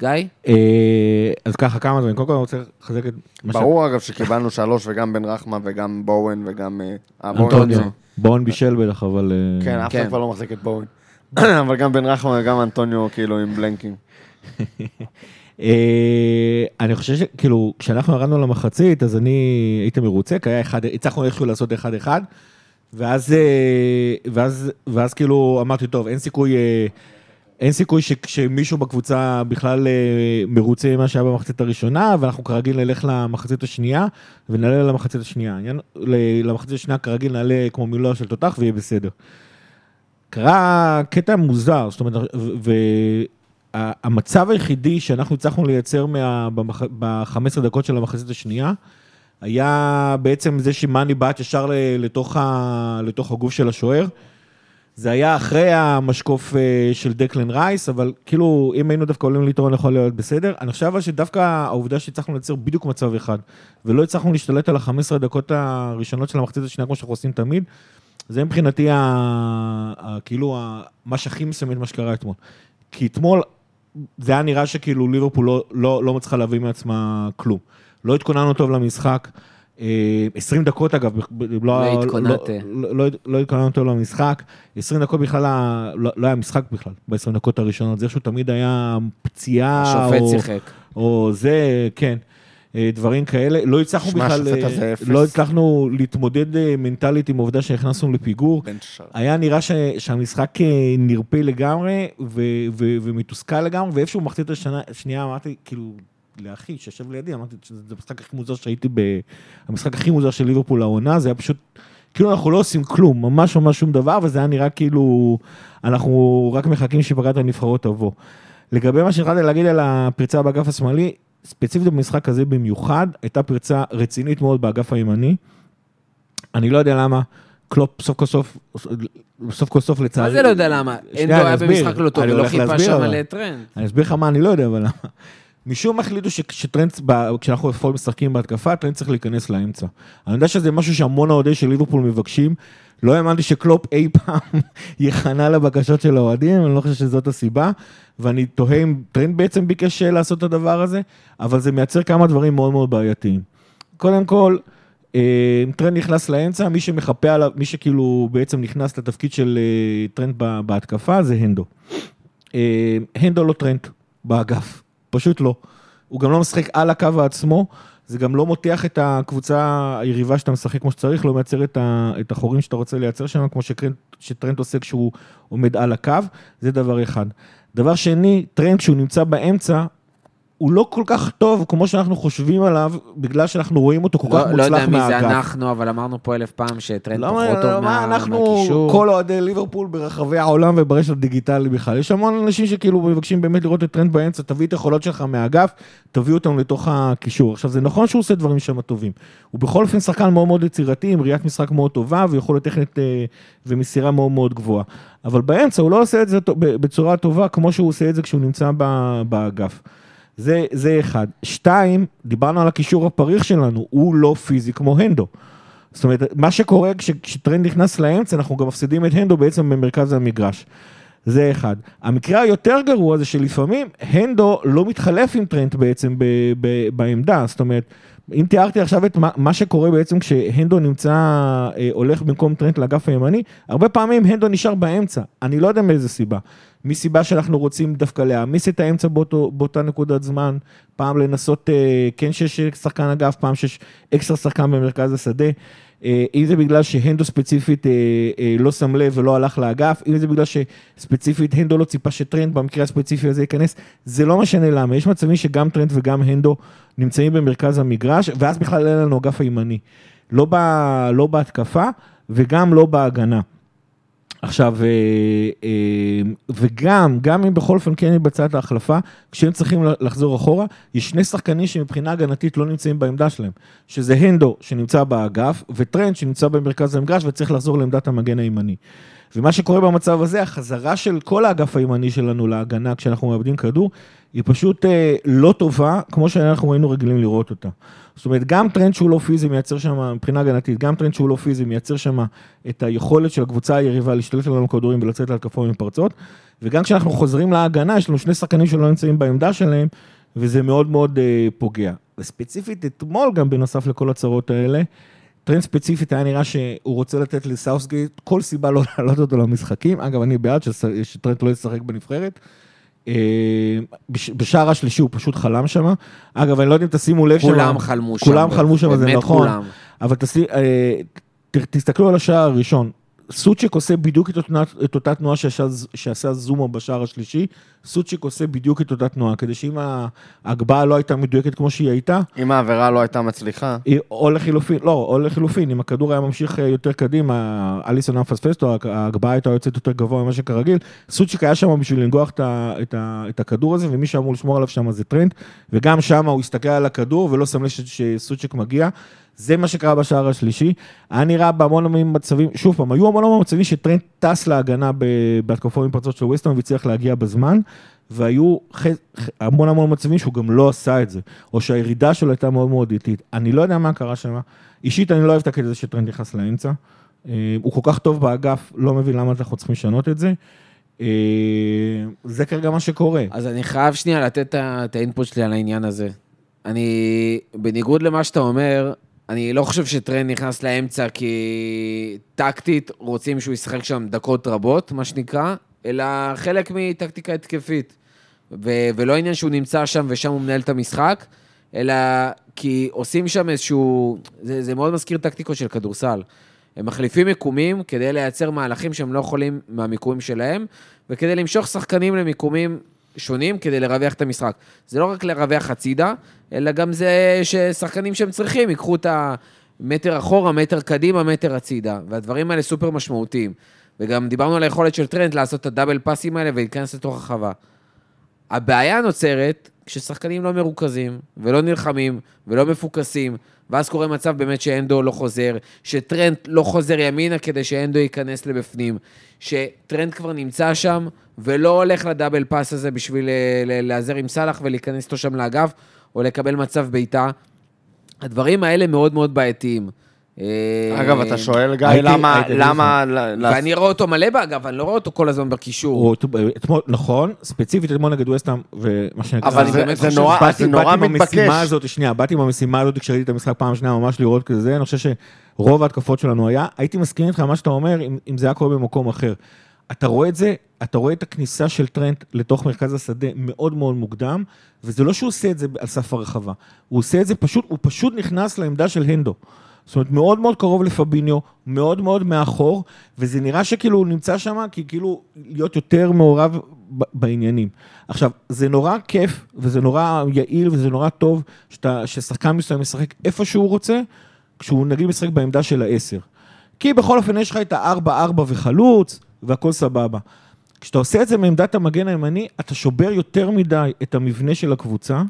גיא? אה, אז ככה, כמה דברים. קודם כל אני רוצה לחזק את... ברור אגב שקיבלנו שלוש, וגם בן רחמה וגם בואן וגם... אה, אה, אנטוניו. בואן בישל בטח, אבל... כן, אף אחד כן. כבר לא מחזיק את בואן. *clears throat* אבל גם בן רחמה וגם אנטוניו כאילו עם בלנקים. *laughs* אני חושב שכאילו, כשאנחנו ירדנו למחצית, אז אני הייתי מרוצה, כי היה אחד, הצלחנו איכשהו לעשות אחד-אחד, ואז, אה, ואז, ואז כאילו אמרתי, טוב, אין סיכוי, אה, אין סיכוי ש, שמישהו בקבוצה בכלל אה, מרוצה ממה שהיה במחצית הראשונה, ואנחנו כרגיל נלך למחצית השנייה, ונעלה למחצית השנייה. למחצית השנייה כרגיל נעלה כמו מילואה של תותח, ויהיה בסדר. קרה קטע מוזר, זאת אומרת, והמצב היחידי שאנחנו הצלחנו לייצר מה- במח- ב-15 דקות של המחצית השנייה, היה בעצם זה שמאני בעט ישר לתוך, ה, לתוך הגוף של השוער. זה היה אחרי המשקוף אה, של דקלן רייס, אבל כאילו, אם היינו דווקא עולים ליתרון יכול להיות בסדר. אני חושב שדווקא העובדה שהצלחנו לייצר בדיוק מצב אחד, ולא הצלחנו להשתלט על ה-15 דקות הראשונות של המחצית השנייה, כמו שאנחנו עושים תמיד, זה מבחינתי, ה, ה, כאילו, ה, מה שהכי את מה שקרה אתמול. כי אתמול, זה היה נראה שכאילו ליברפול לא, לא, לא מצליחה להביא מעצמה כלום. לא התכוננו טוב למשחק. אה, 20 דקות אגב, לא, לא התכוננת. לא, לא, לא התכוננו טוב למשחק. 20 דקות בכלל, לא, לא היה משחק בכלל ב-20 דקות הראשונות. זה איכשהו תמיד היה פציעה, השופט או, שיחק. או זה, כן. אה, דברים כאלה, לא הצלחנו בכלל, אה. לא הצלחנו להתמודד אה, מנטלית עם העובדה שנכנסנו לפיגור. היה נראה ש, שהמשחק אה, נרפה לגמרי ו, ו, ומתוסכל לגמרי, ואיפשהו במחצית השנה- השנייה אמרתי, כאילו, לאחי שישב לידי, אמרתי שזה המשחק הכי מוזר שהייתי ב... המשחק הכי מוזר של ליברפול העונה, זה היה פשוט, כאילו אנחנו לא עושים כלום, ממש ממש שום דבר, וזה היה נראה כאילו אנחנו רק מחכים שפגרת הנבחרות תבוא. לגבי מה שהתחלתי להגיד על הפרצה באגף השמאלי, ספציפית במשחק הזה במיוחד, הייתה פרצה רצינית מאוד באגף הימני. אני לא יודע למה, קלופ סוף כל סוף, סוף כל סוף לצערי... מה זה לא יודע למה? הנדו אני היה. במשחק לא טוב, ולא חיפה שם אבל. לטרנד. אני אסביר לך מה אני לא יודע, אבל למה. משום החליטו ש- שטרנד, ב- כשאנחנו לפחות משחקים בהתקפה, טרנד צריך להיכנס לאמצע. אני יודע שזה משהו שהמון האוהדים של ליברפול מבקשים. לא האמנתי שקלופ אי פעם *laughs* ייכנע לבקשות של האוהדים, אני לא חושב שזאת הסיבה. ואני תוהה אם טרנד בעצם ביקש אה, לעשות את הדבר הזה, אבל זה מייצר כמה דברים מאוד מאוד בעייתיים. קודם כל, אה, טרנד נכנס לאמצע, מי שמחפה עליו, מי שכאילו בעצם נכנס לתפקיד של אה, טרנד בהתקפה זה הנדו. הנדו לא טרנד באגף, פשוט לא. הוא גם לא משחק על הקו עצמו, זה גם לא מותח את הקבוצה היריבה שאתה משחק כמו שצריך, לא מייצר את, ה, את החורים שאתה רוצה לייצר שם, כמו שקרנט, שטרנד עושה כשהוא עומד על הקו, זה דבר אחד. דבר שני, טרנד כשהוא נמצא באמצע, הוא לא כל כך טוב כמו שאנחנו חושבים עליו, בגלל שאנחנו רואים אותו כל כך לא לא יודע מוצלח מי זה מהאגף. אנחנו, אבל אמרנו פה אלף פעם שטרנד לא, פחות לא, טוב מה, מה- אנחנו, מהקישור. כל אוהדי ליברפול ברחבי העולם וברשת הדיגיטלי בכלל. יש המון אנשים שכאילו מבקשים באמת לראות את טרנד באמצע, תביא את היכולות שלך מהאגף, תביא אותם לתוך הקישור. עכשיו, זה נכון שהוא עושה דברים שם טובים. הוא בכל אופן שחקן מאוד מאוד יצירתי, עם ראיית משחק מאוד טובה, ויכולת טכנית אה, ומסירה מאוד מאוד גבוהה. אבל באמצע הוא לא עושה את זה בצורה טובה, כמו שהוא עושה את זה כשהוא נמצא באגף. זה, זה אחד. שתיים, דיברנו על הקישור הפריך שלנו, הוא לא פיזי כמו הנדו. זאת אומרת, מה שקורה כש, כשטרנד נכנס לאמצע, אנחנו גם מפסידים את הנדו בעצם במרכז המגרש. זה אחד. המקרה היותר גרוע זה שלפעמים הנדו לא מתחלף עם טרנד בעצם ב, ב, בעמדה, זאת אומרת, אם תיארתי עכשיו את מה, מה שקורה בעצם כשהנדו נמצא, אה, הולך במקום טרנד לאגף הימני, הרבה פעמים הנדו נשאר באמצע, אני לא יודע מאיזה סיבה. מסיבה שאנחנו רוצים דווקא להעמיס את האמצע באותו, באותה נקודת זמן, פעם לנסות, אה, כן שיש שחקן אגף, פעם שיש אקסטרה שחקן במרכז השדה. אה, אם זה בגלל שהנדו ספציפית אה, אה, לא שם לב ולא הלך לאגף, אם זה בגלל שספציפית הנדו לא ציפה שטרנד במקרה הספציפי הזה ייכנס, זה לא משנה למה, יש מצבים שגם טרנד וגם הנדו נמצאים במרכז המגרש, ואז בכלל אין לנו אגף הימני. לא, ב, לא בהתקפה וגם לא בהגנה. עכשיו, אה, אה, וגם, גם אם בכל אופן כן מתבצעת ההחלפה, כשהם צריכים לחזור אחורה, יש שני שחקנים שמבחינה הגנתית לא נמצאים בעמדה שלהם, שזה הנדו שנמצא באגף, וטרנט שנמצא במרכז המגרש וצריך לחזור לעמדת המגן הימני. ומה שקורה במצב הזה, החזרה של כל האגף הימני שלנו להגנה כשאנחנו מאבדים כדור, היא פשוט אה, לא טובה, כמו שאנחנו היינו רגילים לראות אותה. זאת אומרת, גם טרנט שהוא לא פיזי מייצר שם, מבחינה הגנתית, גם טרנט שהוא לא פיזי מייצר שם את היכולת של הקבוצה היריבה להשתלט עלינו כדורים ולצאת להתקפות מתפרצות, וגם כשאנחנו חוזרים להגנה, יש לנו שני שחקנים שלא נמצאים בעמדה שלהם, וזה מאוד מאוד אה, פוגע. וספציפית אתמול גם בנוסף לכל הצרות האלה, טרנט ספציפית היה נראה שהוא רוצה לתת לסאות'גייט כל סיבה לא להעלות אותו למשחקים. אגב, אני בעד שטרנט לא ישחק בנבחרת. אה, בשער השלישי הוא פשוט חלם שם. אגב, אני לא יודע אם תשימו לב שם. כולם חלמו שם. כולם חלמו שם, זה נכון. אבל אה, תסתכלו על השער הראשון. סוצ'יק עושה בדיוק את אותה, את אותה תנועה שעשה, שעשה זומו בשער השלישי, סוצ'יק עושה בדיוק את אותה תנועה, כדי שאם ההגבהה לא הייתה מדויקת כמו שהיא הייתה... אם העבירה לא הייתה מצליחה. או לחילופין, לא, או לחילופין, אם הכדור היה ממשיך אה, יותר קדימה, אליסון היה מפספס אותו, ההגבהה הייתה יוצאת יותר גבוה ממה שכרגיל, סוצ'יק היה שם בשביל לנגוח את, את, את הכדור הזה, ומי שאמור לשמור עליו שם זה טרנד, וגם שם הוא הסתכל על הכדור ולא שם לב שסוצ'יק מגיע. זה מה שקרה בשער השלישי. היה נראה בהמון המון מצבים, שוב פעם, היו המון מצבים שטרנד טס להגנה בהתקפות עם פרצות של וויסטון והצליח להגיע בזמן, והיו ח... המון המון מצבים שהוא גם לא עשה את זה, או שהירידה שלו הייתה מאוד מאוד איטית. אני לא יודע מה קרה שם. אישית אני לא אוהב את הקטע הזה שטרנד נכנס לאמצע. אה, הוא כל כך טוב באגף, לא מבין למה אנחנו צריכים לשנות את זה. אה, זה כרגע מה שקורה. אז אני חייב שנייה לתת את האינפוט שלי על העניין הזה. אני, בניגוד למה שאתה אומר, אני לא חושב שטרנד נכנס לאמצע כי טקטית רוצים שהוא ישחק שם דקות רבות, מה שנקרא, אלא חלק מטקטיקה התקפית. ו- ולא עניין שהוא נמצא שם ושם הוא מנהל את המשחק, אלא כי עושים שם איזשהו... זה, זה מאוד מזכיר טקטיקות של כדורסל. הם מחליפים מיקומים כדי לייצר מהלכים שהם לא יכולים מהמיקומים שלהם, וכדי למשוך שחקנים למיקומים שונים כדי לרווח את המשחק. זה לא רק לרווח הצידה, אלא גם זה ששחקנים שהם צריכים ייקחו את המטר אחורה, מטר קדימה, מטר הצידה. והדברים האלה סופר משמעותיים. וגם דיברנו על היכולת של טרנט לעשות את ה double pass ים האלה ולהיכנס לתוך הרחבה. הבעיה נוצרת כששחקנים לא מרוכזים, ולא נלחמים, ולא מפוקסים, ואז קורה מצב באמת שהנדו לא חוזר, שטרנט לא חוזר ימינה כדי שהנדו ייכנס לבפנים, שטרנד כבר נמצא שם, ולא הולך לדאבל פאס הזה בשביל אה, להיעזר עם סאלח ולהיכנס איתו שם לאגף, או לקבל מצב בעיטה. הדברים האלה מאוד מאוד בעייתיים. אה, אגב, אתה שואל, גיא, למה... למה... ואני רואה אותו מלא באגב, אני לא רואה אותו כל הזמן בקישור. נכון, ספציפית אתמול נגד וסטאם, ומה שנקרא... אבל זה נורא מתבקש. שנייה, באתי עם המשימה הזאת כשראיתי את המשחק פעם שנייה, ממש לראות כזה, אני חושב שרוב ההתקפות שלנו היה, הייתי מסכים איתך מה שאתה אומר, אם זה היה קורה במקום אחר. אתה רואה את זה, אתה רואה את הכניסה של טרנט לתוך מרכז השדה מאוד מאוד מוקדם, וזה לא שהוא עושה את זה על סף הרחבה, הוא עושה את זה פשוט, הוא פשוט נכנס לעמדה של הנדו. זאת אומרת, מאוד מאוד קרוב לפביניו, מאוד מאוד מאחור, וזה נראה שכאילו הוא נמצא שם, כי כאילו להיות יותר מעורב בעניינים. עכשיו, זה נורא כיף, וזה נורא יעיל, וזה נורא טוב, שאתה, ששחקן מסוים משחק איפה שהוא רוצה, כשהוא נגיד משחק בעמדה של העשר. כי בכל אופן יש לך את הארבע-ארבע וחלוץ, והכל סבבה. כשאתה עושה את זה מעמדת המגן הימני, אתה שובר יותר מדי את המבנה של הקבוצה.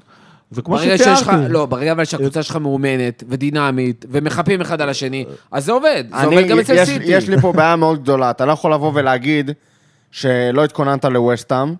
וכמו שתיארתי... לא, ברגע אבל שהקבוצה שלך מאומנת ודינמית, ומחפים אחד על השני, אז זה עובד. זה עובד גם אצל סיטי. יש לי פה *laughs* בעיה מאוד גדולה. אתה לא יכול לבוא ולהגיד שלא התכוננת לווסטאם,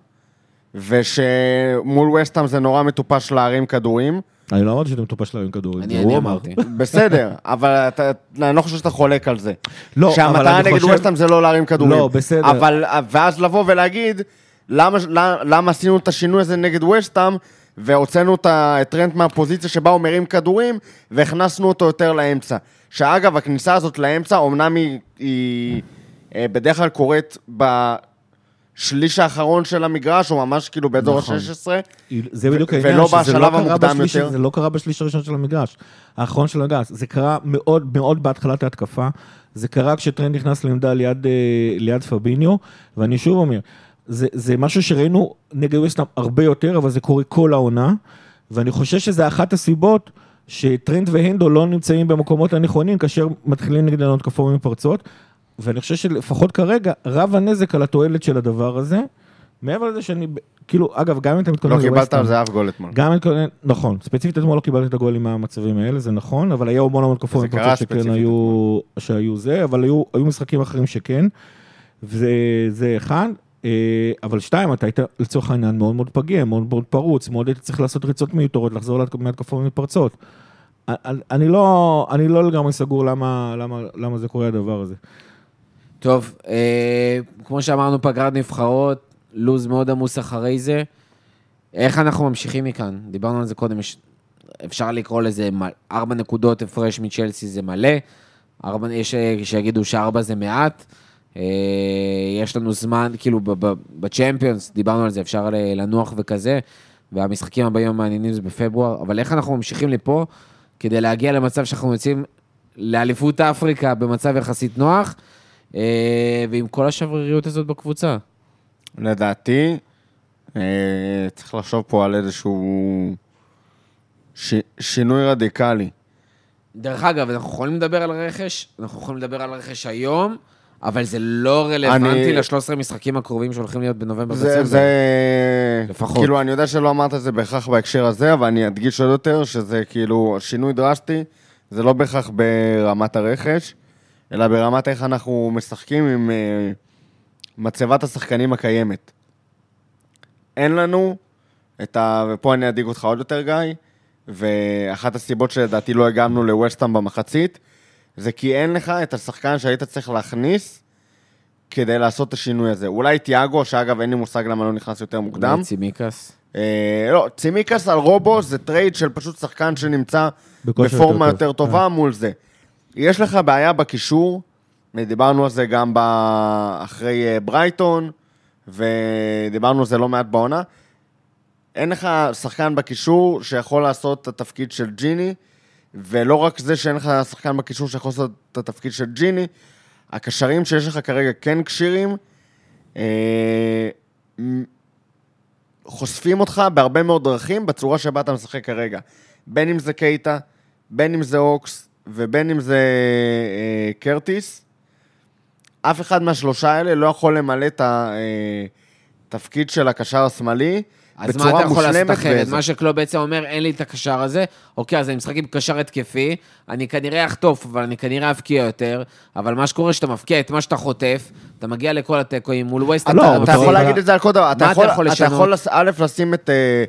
ושמול וסטאם זה נורא מטופש להרים כדורים. אני לא אמרתי שאתה מטופש להרים כדורים, אני זה אני הוא אמר. אמרתי. *laughs* בסדר, אבל אתה, אני לא חושב שאתה חולק על זה. לא, אבל שהמטרה אני נגד חושב- ווסטהאם זה לא להרים כדורים. לא, בסדר. אבל, ואז לבוא ולהגיד, למה, למה, למה עשינו את השינוי הזה נגד ווסטהאם, והוצאנו את ה- את טרנט מהפוזיציה שבה הוא מרים כדורים, והכנסנו אותו יותר לאמצע. שאגב, הכניסה הזאת לאמצע, אמנם היא, היא אה, בדרך כלל קורית בשליש האחרון של המגרש, או ממש כאילו באזור נכון. ה-16, זה בדיוק העניין, ולא בשלב לא המוקדם בשליש- יותר. זה לא קרה בשליש הראשון של המגרש, האחרון של המגרש. זה קרה מאוד מאוד בהתחלת ההתקפה, זה קרה כשטרנד נכנס לעמדה ליד, אה, ליד פביניו, ואני שוב אומר, זה, זה משהו שראינו נגד ווסטהאם הרבה יותר, אבל זה קורה כל העונה, ואני חושב שזה אחת הסיבות שטרנד והנדו לא נמצאים במקומות הנכונים כאשר מתחילים נגדנו התקפות מפרצות, ואני חושב שלפחות כרגע, רב הנזק על התועלת של הדבר הזה. מעבר לזה שאני, כאילו, אגב, גם אם אתה מתכונן לא קיבלת לווסטהאם- על זה אף גול אתמול. גם את, נכון, ספציפית אתמול לא קיבלתי את הגולים מהמצבים האלה, זה נכון, אבל היו המון המון תקופות שכן היו, שהיו זה, אבל היו, היו משחקים אחרים שכן, וזה אחד. אה, אבל שתיים, אתה היית לצורך העניין מאוד מאוד פגיע, מאוד מאוד פרוץ, מאוד היית צריך לעשות ריצות מיותרות, לחזור מהתקפות מתפרצות. אני, לא, אני לא לגמרי סגור למה, למה, למה זה קורה הדבר הזה. טוב, אה, כמו שאמרנו, פגרת נבחרות, לו"ז מאוד עמוס אחרי זה. איך אנחנו ממשיכים מכאן? דיברנו על זה קודם, יש, אפשר לקרוא לזה ארבע נקודות הפרש מצ'לסי זה מלא, ארבע, יש אה, שיגידו שארבע זה מעט. אה, יש לנו זמן, כאילו בצ'מפיונס, דיברנו על זה, אפשר לנוח וכזה, והמשחקים הבאים המעניינים זה בפברואר, אבל איך אנחנו ממשיכים לפה כדי להגיע למצב שאנחנו יוצאים לאליפות אפריקה במצב יחסית נוח, אה, ועם כל השבריריות הזאת בקבוצה. לדעתי, אה, צריך לחשוב פה על איזשהו ש... שינוי רדיקלי. דרך אגב, אנחנו יכולים לדבר על רכש, אנחנו יכולים לדבר על רכש היום, אבל זה לא רלוונטי אני- ל-13 משחקים הקרובים שהולכים להיות בנובמבר זה, דצמבר. זה... לפחות. כאילו, אני יודע שלא אמרת את זה בהכרח בהקשר הזה, אבל אני אדגיש עוד יותר, שזה כאילו, שינוי דרסטי, זה לא בהכרח ברמת הרכש, אלא ברמת איך אנחנו משחקים עם אה, מצבת השחקנים הקיימת. אין לנו את ה... ופה אני אדאיג אותך עוד יותר, גיא, ואחת הסיבות שלדעתי לא הגענו לווסטהאם במחצית, זה כי אין לך את השחקן שהיית צריך להכניס כדי לעשות את השינוי הזה. אולי תיאגו, שאגב אין לי מושג למה לא נכנס יותר מוקדם. אולי צימיקס. אה, לא, צימיקס על רובו זה trade של פשוט שחקן שנמצא בפורמה יותר. יותר טובה מול זה. יש לך בעיה בקישור, דיברנו על זה גם ב... אחרי אה, ברייטון, ודיברנו על זה לא מעט בעונה. אין לך שחקן בקישור שיכול לעשות את התפקיד של ג'יני, ולא רק זה שאין לך שחקן בקישור שיכול לעשות את התפקיד של ג'יני, הקשרים שיש לך כרגע כן כשירים, אה, חושפים אותך בהרבה מאוד דרכים בצורה שבה אתה משחק כרגע. בין אם זה קייטה, בין אם זה אוקס, ובין אם זה אה, קרטיס. אף אחד מהשלושה האלה לא יכול למלא את התפקיד של הקשר השמאלי אז מה אתה יכול לעשות. אחרת? מה שקלוב בעצם אומר, אין לי את הקשר הזה, אוקיי, אז אני משחק עם קשר התקפי, אני כנראה אחטוף, אבל אני כנראה אבקיע יותר, אבל מה שקורה שאתה מפקיע את מה שאתה חוטף, אתה מגיע לכל התיקואים מול ווסט, לא, אתה יכול להגיד את זה על כל דבר. אתה אתה יכול, יכול אתה לשנות? יכול, א', לשים את אה,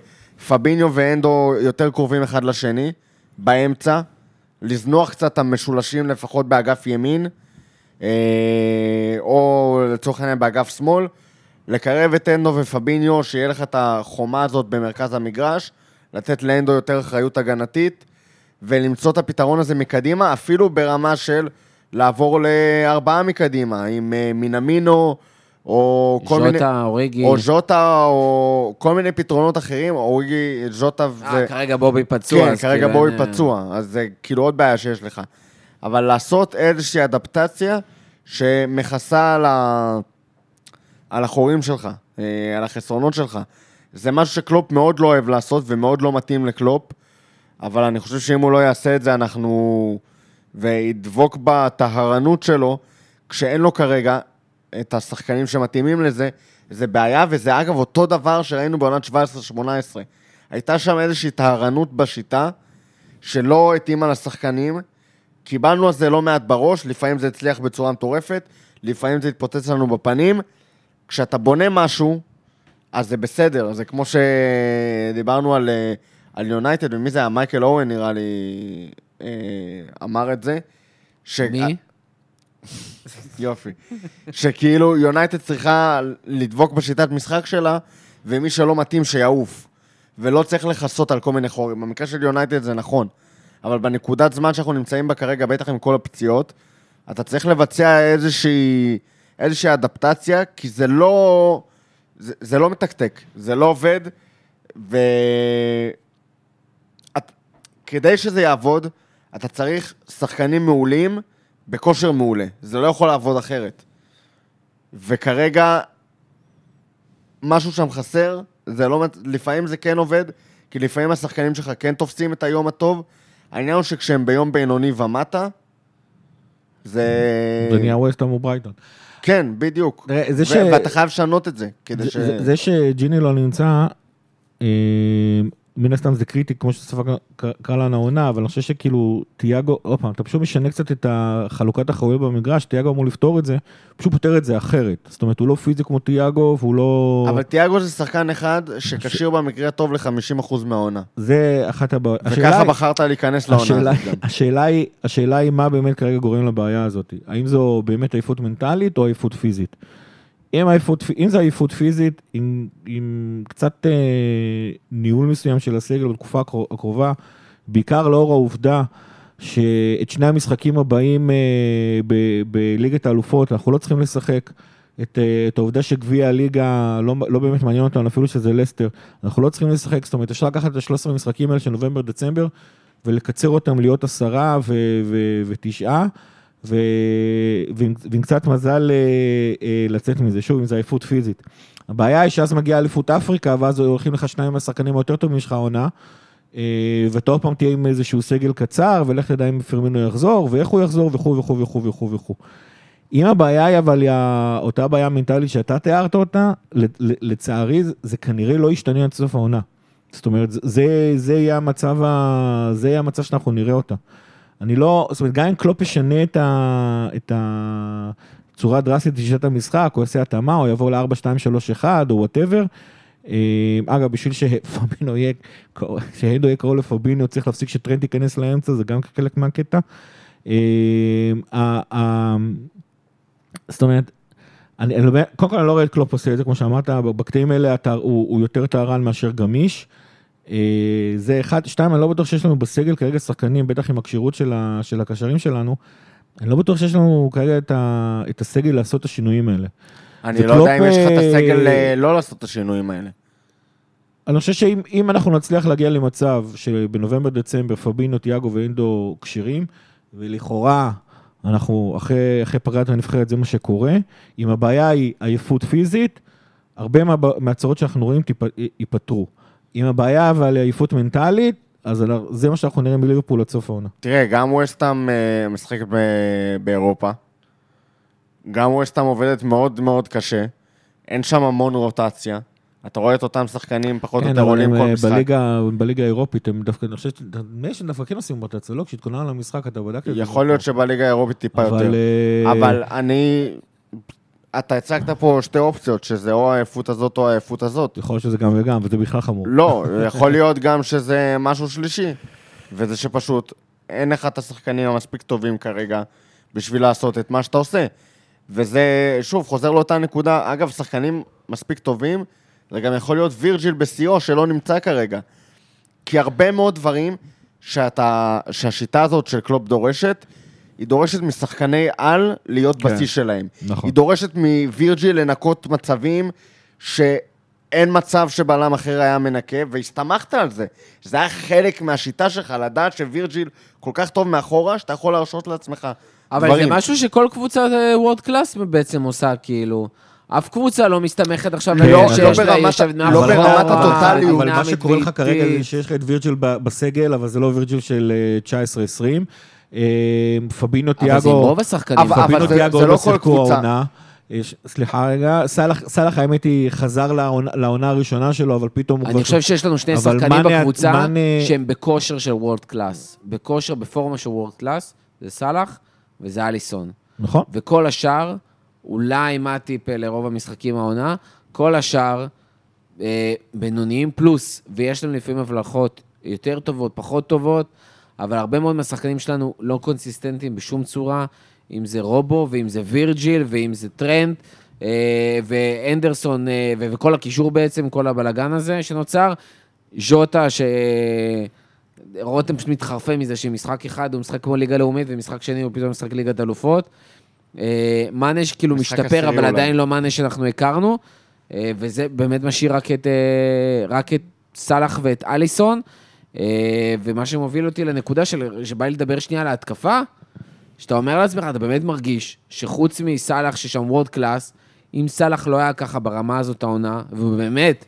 פביניו ואנדו יותר קרובים אחד לשני, באמצע, לזנוח קצת את המשולשים לפחות באגף ימין, אה, או לצורך העניין באגף שמאל, לקרב את אנדו ופביניו, שיהיה לך את החומה הזאת במרכז המגרש, לתת לאנדו יותר אחריות הגנתית, ולמצוא את הפתרון הזה מקדימה, אפילו ברמה של לעבור לארבעה מקדימה, עם אה, מינמינו, או כל מיני... ז'וטה, אוריגי. או ז'וטה, או כל מיני פתרונות אחרים, אוריגי, ז'וטה אה, זה... כרגע בובי פצוע. כן, כרגע כאילו בואי אין, אה, פצוע, אז זה כאילו עוד בעיה שיש לך. אבל לעשות איזושהי אדפטציה שמכסה על, ה... על החורים שלך, אה, על החסרונות שלך. זה משהו שקלופ מאוד לא אוהב לעשות ומאוד לא מתאים לקלופ, אבל אני חושב שאם הוא לא יעשה את זה, אנחנו... וידבוק בטהרנות שלו, כשאין לו כרגע את השחקנים שמתאימים לזה, זה בעיה, וזה אגב אותו דבר שראינו בעונת 17-18. הייתה שם איזושהי טהרנות בשיטה, שלא התאימה לשחקנים. קיבלנו על זה לא מעט בראש, לפעמים זה הצליח בצורה מטורפת, לפעמים זה התפוצץ לנו בפנים. כשאתה בונה משהו אז זה בסדר, זה כמו שדיברנו על, אה, על יונייטד, ומי זה היה? מייקל אורן נראה לי אה, אמר את זה. ש... מי? *laughs* יופי. שכאילו יונייטד צריכה לדבוק בשיטת משחק שלה, ומי שלא מתאים שיעוף. ולא צריך לכסות על כל מיני חורים. במקרה של יונייטד זה נכון, אבל בנקודת זמן שאנחנו נמצאים בה כרגע, בטח עם כל הפציעות, אתה צריך לבצע איזושהי, איזושהי אדפטציה, כי זה לא, זה, זה לא מתקתק, זה לא עובד, ו... את, כדי שזה יעבוד, אתה צריך שחקנים מעולים בכושר מעולה. זה לא יכול לעבוד אחרת. וכרגע, משהו שם חסר, זה לא, לפעמים זה כן עובד, כי לפעמים השחקנים שלך כן תופסים את היום הטוב. העניין הוא שכשהם ביום בינוני ומטה, זה... זה נהיה ווסטהאם וברייטון. כן, בדיוק. ש- ואתה חייב לשנות את זה, כדי זה- ש... זה- זה שג'יני לא נמצא, אה, מן הסתם זה קריטי, כמו שספק קרא לנו העונה, אבל אני חושב שכאילו, תיאגו, עוד פעם, אתה פשוט משנה קצת את החלוקת האחריות במגרש, תיאגו אמור לפתור את זה, פשוט פותר את זה אחרת. זאת אומרת, הוא לא פיזי כמו תיאגו, והוא לא... אבל תיאגו זה שחקן אחד שכשיר במקרה הטוב ל-50% מהעונה. זה אחת הבעיות. וככה היא- בחרת להיכנס לעונה השאלה, הזאת גם. השאלה, היא, השאלה היא מה באמת כרגע גורם לבעיה הזאת. האם זו באמת עייפות מנטלית או עייפות פיזית? אם, עייפות, אם זו עייפות פיזית, עם, עם קצת אה, ניהול מסוים של הסגל בתקופה הקרו- הקרובה, בעיקר לאור העובדה שאת שני המשחקים הבאים אה, בליגת האלופות אנחנו לא צריכים לשחק. את, אה, את העובדה שגביע הליגה לא, לא באמת מעניין אותנו, אפילו שזה לסטר, אנחנו לא צריכים לשחק, זאת אומרת, אפשר לקחת את ה-13 המשחקים האלה של נובמבר-דצמבר ולקצר אותם להיות עשרה ו- ו- ותשעה, ו- ועם, ועם קצת מזל אה, אה, לצאת מזה, שוב, אם זה עייפות פיזית. הבעיה היא שאז מגיעה אליפות אפריקה, ואז הולכים לך שניים מהשחקנים היותר טובים שלך העונה, אה, ואתה עוד פעם תהיה עם איזשהו סגל קצר, ולך תדע אם פרמינו יחזור, ואיך הוא יחזור, וכו' וכו' וכו' וכו' וכו'. אם הבעיה היא אבל היא אותה בעיה מנטלית שאתה תיארת אותה, לצערי זה- כנראה לא ישתנה עד סוף העונה. זאת אומרת, זה, זה יהיה המצב, ה... זה יהיה המצב שאנחנו נראה אותה. אני לא, זאת אומרת, גם אם קלופ ישנה את, ה... את הצורה הדרסטית בשיטת המשחק, או יעשה התאמה, או יעבור ל-4, 2, 3, 1, או whatever. אגב, בשביל שפביניו יהיה, שהנדו יהיה קרוב לפביניו, צריך להפסיק שטרנט ייכנס לאמצע, זה גם חלק מהקטע. אה, זאת אומרת, אני, לא- קודם כל אני לא רואה את קלופ עושה את זה, כמו שאמרת, בקטעים האלה הוא, הוא יותר טהרן מאשר גמיש. אה, זה אחד, שתיים, אני לא בטוח שיש לנו בסגל כרגע שחקנים, בטח עם הכשירות של, ה, של הקשרים שלנו, אני לא בטוח שיש לנו כרגע את, ה, את הסגל לעשות את השינויים האלה. אני וקלופ, לא יודע אם יש לך את הסגל אה, לא לעשות את השינויים האלה. אני חושב שאם אם אנחנו נצליח להגיע למצב שבנובמבר-דצמבר פביניו, תיאגו והנדו כשירים, ולכאורה אנחנו אחרי, אחרי פגרת הנבחרת זה מה שקורה, אם הבעיה היא עייפות פיזית, הרבה מה, מהצרות שאנחנו רואים ייפתרו. אם הבעיה אבל עייפות מנטלית, אז זה מה שאנחנו נראה מליברפול עד סוף העונה. תראה, גם ווסטהאם אה, משחקת באירופה. גם ווסטהאם עובדת מאוד מאוד קשה. אין שם המון רוטציה. אתה רואה את אותם שחקנים פחות או כן, יותר אבל עולים הם, כל אה, משחק. בליגה, בליגה האירופית, הם דווקא, אני חושב, נדמה לי שהם דווקא כן עושים רוטציה, לא? כשהתכוננו למשחק, אתה בדקת את זה? יכול להיות שבליגה האירופית טיפה יותר. אבל... אה, אבל אני... אתה הצגת פה שתי אופציות, שזה או העייפות הזאת או העייפות הזאת. יכול להיות שזה גם וגם, וזה בכלל חמור. לא, יכול להיות גם שזה משהו שלישי. וזה שפשוט אין לך את השחקנים המספיק טובים כרגע בשביל לעשות את מה שאתה עושה. וזה, שוב, חוזר לאותה נקודה. אגב, שחקנים מספיק טובים, זה גם יכול להיות וירג'יל בשיאו שלא נמצא כרגע. כי הרבה מאוד דברים שאתה, שהשיטה הזאת של קלופ דורשת, היא דורשת משחקני על להיות כן. בשיא שלהם. נכון. היא דורשת מווירג'יל לנקות מצבים שאין מצב שבלם אחר היה מנקה, והסתמכת על זה. שזה היה חלק מהשיטה שלך, לדעת שווירג'יל כל כך טוב מאחורה, שאתה יכול להרשות לעצמך אבל דברים. זה משהו שכל קבוצה וורד קלאס בעצם עושה, כאילו. אף קבוצה לא מסתמכת עכשיו לא, על לא שיש לה ברמת- יושבת לא מאחורה, ברמת הטוטליות. אבל מה שקורה לך כרגע זה. שיש לך את וירג'יל בסגל, אבל זה לא וירג'יל של אה, 19-20. אה, פביניו אבל זה עם תיאגו, רוב השחקנים. אבל- פביניו תיאגו לא שיחקו. העונה. יש- סליחה רגע, סאלח, האמת היא חזר לעונה, הראשונה שלו, אבל פתאום הוא אני חושב שיש לנו שני שחקנים בקבוצה שהם בכושר של world class. בכושר, בפורמה של world class, זה סאלח וזה אליסון. נכון. וכל השאר, אולי מאטיפ לרוב המשחקים העונה, כל השאר אה, בינוניים פלוס, ויש להם לפעמים הבלחות יותר טובות, פחות טובות, אבל הרבה מאוד מהשחקנים שלנו לא consistent ים בשום צורה, אם זה רובו, ואם זה וירג'יל, ואם זה טרנט, אה, והנדרסון, אה, וכל הקישור בעצם, כל הבלגן הזה שנוצר. ז'וטה, ש... רותם פשוט מתחרפן מזה שמשחק אחד הוא משחק כמו ליגה לאומית, ומשחק שני הוא פתאום משחק ליגת אלופות. אה, מאנה שכאילו משחק משתפר, אבל אולי. עדיין לא מאנה שאנחנו הכרנו, אה, וזה באמת משאיר רק את, אה, רק את סאלח ואת אליסון, ומה שמוביל אותי לנקודה של, שבא לי לדבר שנייה על ההתקפה, שאתה אומר לעצמך, אתה באמת מרגיש שחוץ מסאלח ששם world class, אם סאלח לא היה ככה ברמה הזאת העונה, והוא באמת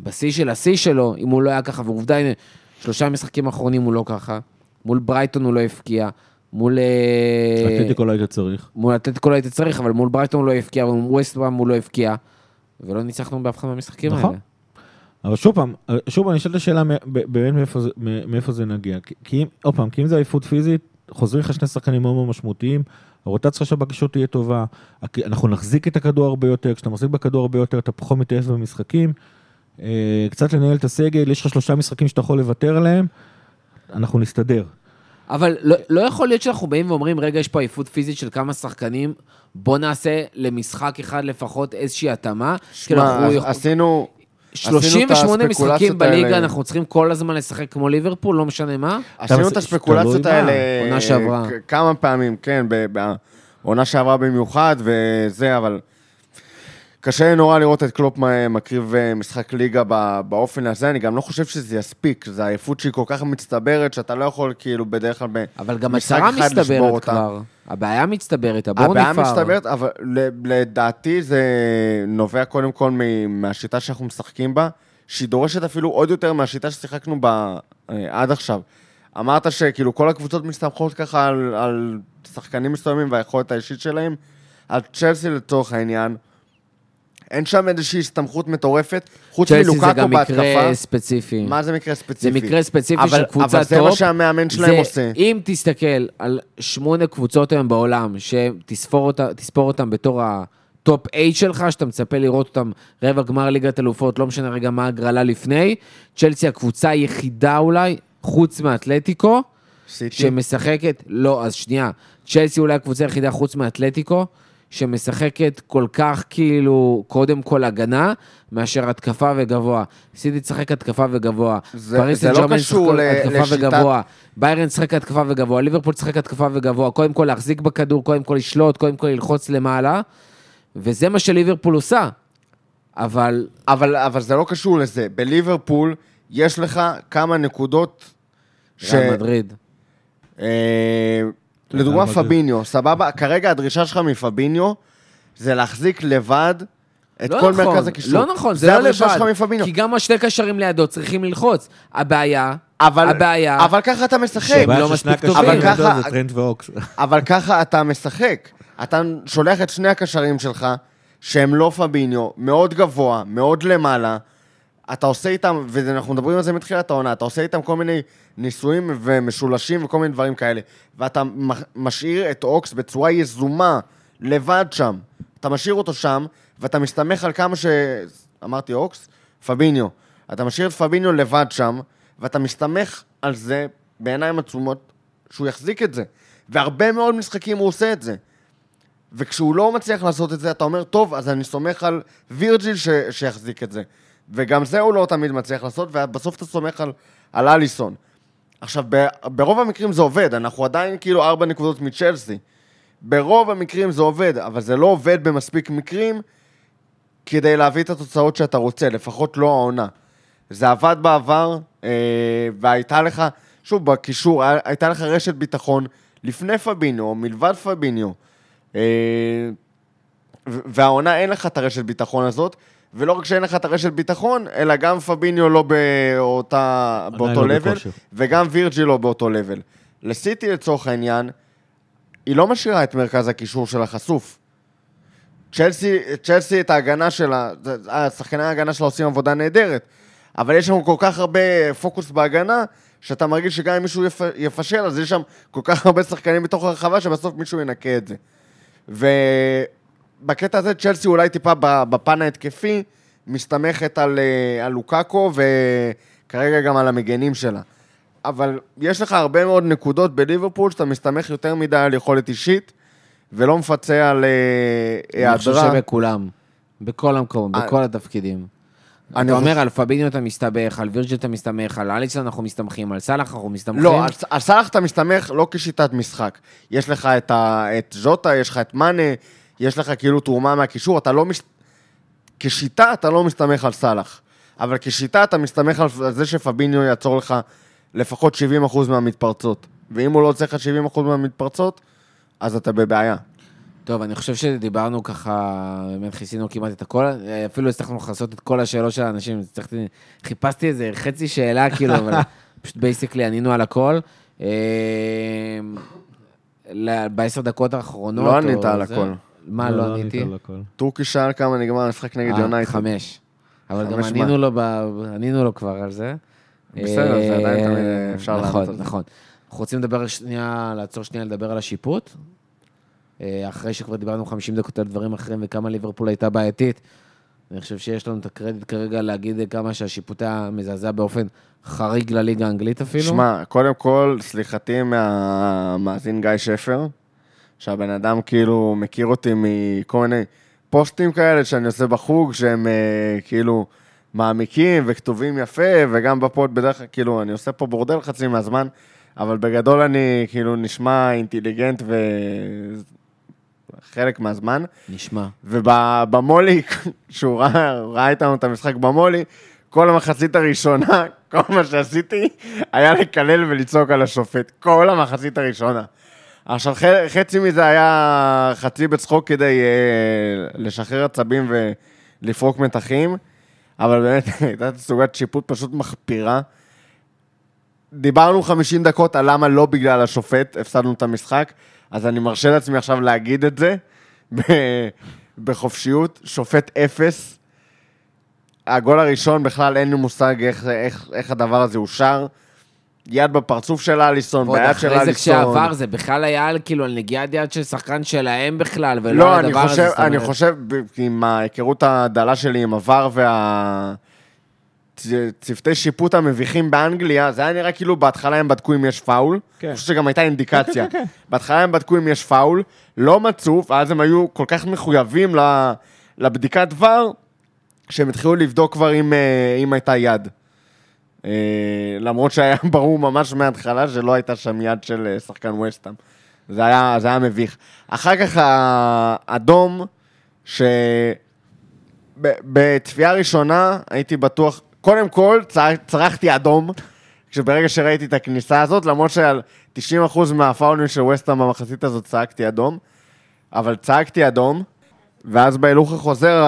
בשיא של השיא שלו, אם הוא לא היה ככה, ועובדה, הנה, שלושה משחקים אחרונים הוא לא ככה, מול ברייטון הוא לא הפקיע, מול... אה, אתלטיקו לא היית צריך. מול אתלטיקו לא היית צריך, אבל מול ברייטון הוא לא הפקיע, ומול ווסטהאם הוא לא הפקיע, ולא ניצחנו באף אחד מהמשחקים נכון. האלה. אבל שוב פעם, שוב אני אשאל את השאלה באמת מאיפה זה- מ- מאיפה זה נגיע. כי- אם, עוד פעם, כי אם זה עייפות פיזית, חוזרים לך שני שחקנים מאוד מאוד משמעותיים, הרוטציה שלך בקישור תהיה טובה, אנחנו נחזיק את הכדור הרבה יותר, כשאתה מחזיק בכדור הרבה יותר אתה פחות מתעייף במשחקים, אה, קצת לנהל את הסגל, יש לך שלושה משחקים שאתה יכול לוותר עליהם, אנחנו נסתדר. אבל לא, לא יכול להיות שאנחנו באים ואומרים, רגע, יש פה עייפות פיזית של כמה שחקנים, בוא נעשה למשחק אחד לפחות איזושהי התאמה. כאילו, שמע, אנחנו- עש- עשינו... עשינו את 38 משחקים בליגה, האלה. אנחנו צריכים כל הזמן לשחק כמו ליברפול, לא משנה מה. עשינו את הספקולציות האלה עונה שעברה. כמה פעמים, כן, ב- בעונה שעברה במיוחד, וזה, אבל קשה לי נורא לראות את קלופ מקריב אה, משחק ליגה באופן הזה, אני גם לא חושב שזה יספיק, זו עייפות שהיא כל כך מצטברת, שאתה לא יכול כאילו בדרך כלל ב- אבל גם משחק הצהרה אחד לשבור מסתברת אותה. כבר. הבעיה מצטברת, הבור נפער. הבעיה מצטברת, אבל לדעתי זה נובע קודם כל מהשיטה שאנחנו משחקים בה, שהיא דורשת אפילו עוד יותר מהשיטה ששיחקנו בה אה, עד עכשיו. אמרת שכאילו כל הקבוצות מסתמכות ככה על, על שחקנים מסוימים והיכולת האישית שלהם, על צ'לסי לצורך העניין. אין שם איזושהי הסתמכות מטורפת, חוץ צ'לסי זה מלוקאקו גם בהתקפה. מקרה ספציפי. מה זה מקרה זה ספציפי? מקרה ספציפי אבל- של קבוצה אבל top. זה מה שהמאמן שלהם זה- עושה. אם תסתכל על שמונה קבוצות היום בעולם, שתספור אותם בתור ה top 8 שלך, שאתה מצפה לראות אותם רבע גמר ליגת אלופות, לא משנה רגע מה הגרלה לפני, צ'לסי הקבוצה היחידה אולי, חוץ מאתלטיקו, סיטי. שמשחקת, לא, אז שנייה, צ'לסי אולי הקבוצה היחידה חוץ מאתלטיקו, שמשחקת כל כך כאילו, קודם כל הגנה, מאשר התקפה וגבוה. סיטי תשחק התקפה וגבוה. זה- פריס זה לא קשור ל- התקפה לשיטת- וגבוה. ביירן תשחק התקפה וגבוה, ליברפול תשחק התקפה וגבוה. קודם כל להחזיק בכדור, קודם כל לשלוט, קודם כל ללחוץ למעלה. וזה מה שליברפול עושה. אבל אבל, אבל זה לא קשור לזה. בליברפול יש לך כמה נקודות ש... ריאל מדריד. אה, לדוגמה. פביניו, סבבה? כרגע הדרישה שלך מפביניו זה להחזיק לבד את לא כל נכון, מרכז הקישור. לא נכון, זה לא הדרישה שלך לבד. מפביניו. כי גם השני קשרים לידו צריכים ללחוץ. הבעיה, אבל, הבעיה, אבל ככה אתה משחק. שהם לא ששני מספיק הקשרים טובים. אבל ככה- זה טרנט ואוקס. אבל ככה אתה משחק. אתה שולח את שני הקשרים שלך, שהם לא פביניו, מאוד גבוה, מאוד למעלה. אתה עושה איתם, ואנחנו מדברים על זה מתחילת העונה, אתה עושה איתם כל מיני ניסויים ומשולשים וכל מיני דברים כאלה. ואתה משאיר את אוקס בצורה יזומה, לבד שם. אתה משאיר אותו שם, ואתה מסתמך על כמה ש... אמרתי אוקס? פביניו. אתה משאיר את פביניו לבד שם, ואתה מסתמך על זה בעיניים עצומות, שהוא יחזיק את זה. והרבה מאוד משחקים הוא עושה את זה. וכשהוא לא מצליח לעשות את זה, אתה אומר, טוב, אז אני סומך על וירג'יל ש... שיחזיק את זה. וגם זה הוא לא תמיד מצליח לעשות, ובסוף אתה סומך על, על אליסון. עכשיו. ברוב המקרים זה עובד, אנחנו עדיין כאילו ארבע נקודות מצ'לסי. ברוב המקרים זה עובד, אבל זה לא עובד במספיק מקרים כדי להביא את התוצאות שאתה רוצה, לפחות לא העונה. זה עבד בעבר, אה, והייתה לך, שוב, בקישור, היה- הייתה לך רשת ביטחון לפני פביניו, מלבד פביניו. אה, והעונה אין לך את הרשת ביטחון הזאת, ולא רק שאין לך את הרשת ביטחון, אלא גם פביניו לא באותה, באותו לא לבל. וגם וירג'י לא באותו לבל. לסיטי לצורך העניין, היא לא משאירה את מרכז הקישור שלה חשוף. צ'לסי, צ'לסי את ההגנה שלה, שחקני ההגנה שלה עושים עבודה נהדרת, אבל יש שם כל כך הרבה פוקוס בהגנה, שאתה מרגיש שגם אם מישהו יפ, יפשל, אז יש שם כל כך הרבה שחקנים בתוך הרחבה, שבסוף מישהו ינקה את זה. ובקטע הזה צ'לסי אולי טיפה בפן ההתקפי, מסתמכת על, אה, על לוקאקו וכרגע גם על המגנים שלה. אבל יש לך הרבה מאוד נקודות בליברפול שאתה מסתמך יותר מדי על יכולת אישית, ולא מפצה על אה, אני חושב היעדרה. שבכולם, בכל המקומות, אה, בכל התפקידים. אני אתה אומר, על פביניו אתה מסתבך, על וירג'ל אתה מסתמך, על אליסון אנחנו מסתמכים, על סאלח אנחנו מסתמכים. לא, על, על סאלח אתה מסתמך לא כשיטת משחק. יש לך את, ה, את ז'וטה, יש לך את מאנה, יש לך כאילו תרומה מהקישור, אתה לא... מס... כשיטה אתה לא מסתמך על סאלח. אבל כשיטה אתה מסתמך על זה שפביניו יעצור לך לפחות 70% מהמתפרצות. ואם הוא לא עושה לך 70% מהמתפרצות, אז אתה בבעיה. טוב, אני חושב שדיברנו ככה, באמת כיסינו כמעט את הכל, אפילו הצלחנו לכסות את כל השאלות של האנשים, הצלחתי, חיפשתי איזה חצי שאלה, כאילו, אבל *laughs* פשוט בייסיקלי ענינו על הכל. אה, בעשר דקות האחרונות... לא ענית על הכל. מה לא עניתי? ענית על הכל. טורקי שאל כמה נגמר המשחק נגד אה, יונייטד. חמש. אבל גם ענינו? לו, ב- ענינו לו כבר על זה. בסדר, זה עדיין אה, תמיד אפשר לענות נכון, על זה. נכון. אנחנו רוצים לדבר שנייה, לעצור שנייה לדבר על השיפוט. אה, אחרי שכבר דיברנו 50 דקות על דברים אחרים וכמה ליברפול הייתה בעייתית. אני חושב שיש לנו את הקרדיט כרגע להגיד כמה שהשיפוט היה מזעזע באופן חריג לליגה האנגלית אפילו. שמע, קודם כל, סליחתי מהמאזין גיא שפר, שהבן אדם כאילו מכיר אותי מכל מיני פוסטים כאלה שאני עושה בחוג, שהם אה, כאילו מעמיקים וכתובים יפה, וגם בפוד בדרך כלל, כאילו, אני עושה פה בורדל חצי מהזמן, אבל בגדול אני כאילו נשמע אינטליגנט וחלק מהזמן. נשמע. ובמולי, *laughs* כשהוא ראה, ראה איתנו את המשחק במולי, כל המחצית הראשונה, *laughs* כל מה שעשיתי היה לקלל ולצעוק על השופט. כל המחצית הראשונה. עכשיו, חצי מזה היה חצי בצחוק כדי אה, לשחרר עצבים ולפרוק מתחים, אבל באמת, *laughs* הייתה סוגת שיפוט פשוט מחפירה. דיברנו 50 דקות על למה לא בגלל השופט הפסדנו את המשחק, אז אני מרשה לעצמי עכשיו להגיד את זה בחופשיות. שופט אפס. הגול הראשון, בכלל אין לי מושג איך, איך, איך הדבר הזה אושר. יד בפרצוף של אליסון, ועוד ביד של אחרי זה אליסון. כשעבר, זה בכלל היה על, כאילו על נגיעת יד של שחקן שלהם בכלל, ולא לא, על אני הדבר חושב, הזה. זאת אני. חושב, עם ההיכרות הדלה שלי עם עבר וה... צוותי שיפוט המביכים באנגליה, זה היה נראה כאילו בהתחלה הם בדקו אם יש פאול. כן. אני חושב שגם הייתה אינדיקציה. כן, כן, כן. בהתחלה הם בדקו אם יש פאול, לא מצאו, ואז הם היו כל כך מחויבים ל- לבדיקת ור, שהם התחילו לבדוק כבר אם, אה, אם הייתה יד. אה, למרות שהיה *laughs* ברור ממש מההתחלה שלא הייתה שם יד של אה, שחקן ווסטהאם. זה היה, זה היה מביך. אחר כך האדום, ש... ב- בצפייה ראשונה הייתי בטוח, קודם כל צר- צרחתי אדום, כשברגע שראיתי את הכניסה הזאת, למרות שעל 90% מהפאולים של ווסטהאם במחצית הזאת צעקתי אדום, אבל צעקתי אדום, ואז בהילוך החוזר,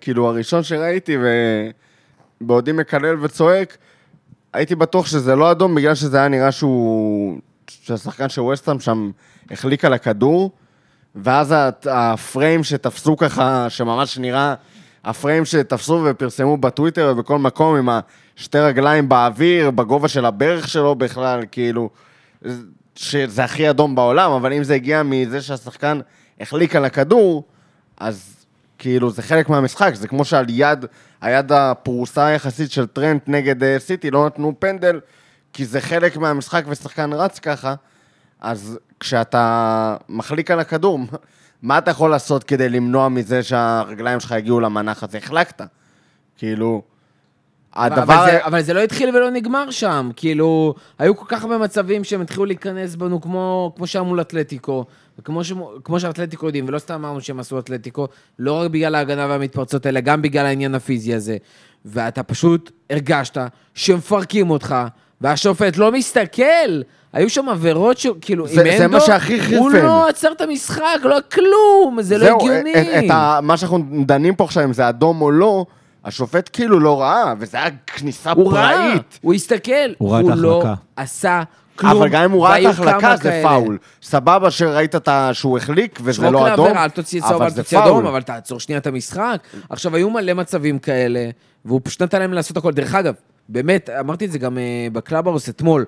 כאילו הראשון שראיתי, ובעודי מקלל וצועק, הייתי בטוח שזה לא אדום, בגלל שזה היה נראה שהוא... שהשחקן של ווסטהאם שם החליק על הכדור, ואז הפריים שתפסו ככה, שממש נראה, הפריים שתפסו ופרסמו בטוויטר ובכל מקום עם השתי רגליים באוויר, בגובה של הברך שלו בכלל, כאילו, שזה הכי אדום בעולם, אבל אם זה הגיע מזה שהשחקן החליק על הכדור, אז כאילו זה חלק מהמשחק, זה כמו שעל יד, היד הפרוסה היחסית של טרנט נגד אה, סיטי, לא נתנו פנדל, כי זה חלק מהמשחק ושחקן רץ ככה, אז כשאתה מחליק על הכדור, מה אתה יכול לעשות כדי למנוע מזה שהרגליים שלך יגיעו למנח הזה? החלקת. כאילו, הדבר... אבל, זה, אבל זה לא התחיל ולא נגמר שם, כאילו, היו כל כך הרבה מצבים שהם התחילו להיכנס בנו כמו, כמו שהיה מול אתלטיקו, וכמו ש, שאתלטיקו יודעים, ולא סתם אמרנו שהם עשו אתלטיקו, לא רק בגלל ההגנה והמתפרצות, אלא גם בגלל העניין הפיזי הזה. ואתה פשוט הרגשת שמפרקים אותך, והשופט לא מסתכל. היו שם עבירות ש... כאילו, זה- זה אנדו, מה שהכי הוא. לא עצר את המשחק, לא כלום, זה לא זהו, הגיוני. ה, מה שאנחנו דנים פה עכשיו, אם זה אדום או לא, השופט כאילו לא ראה, וזה היה כניסה הוא ראה, פראית. הוא הסתכל, הוא ראה את לא ההחלקה. עשה כלום. אבל גם אם הוא ראה את והיו ההחלקה זה כאלה. פאול. סבבה שראית את ה... שהוא החליק וזה שרוק לא אדום, לעבירה, אל תוציא צהוב, אבל אל זה תוציא אדום, פאול. אבל תעצור שנייה את המשחק. עכשיו, היו מלא מצבים כאלה, והוא פשוט נתן להם לעשות הכל. דרך אגב, באמת, אמרתי את זה גם אה, ב Clubhouse אתמול,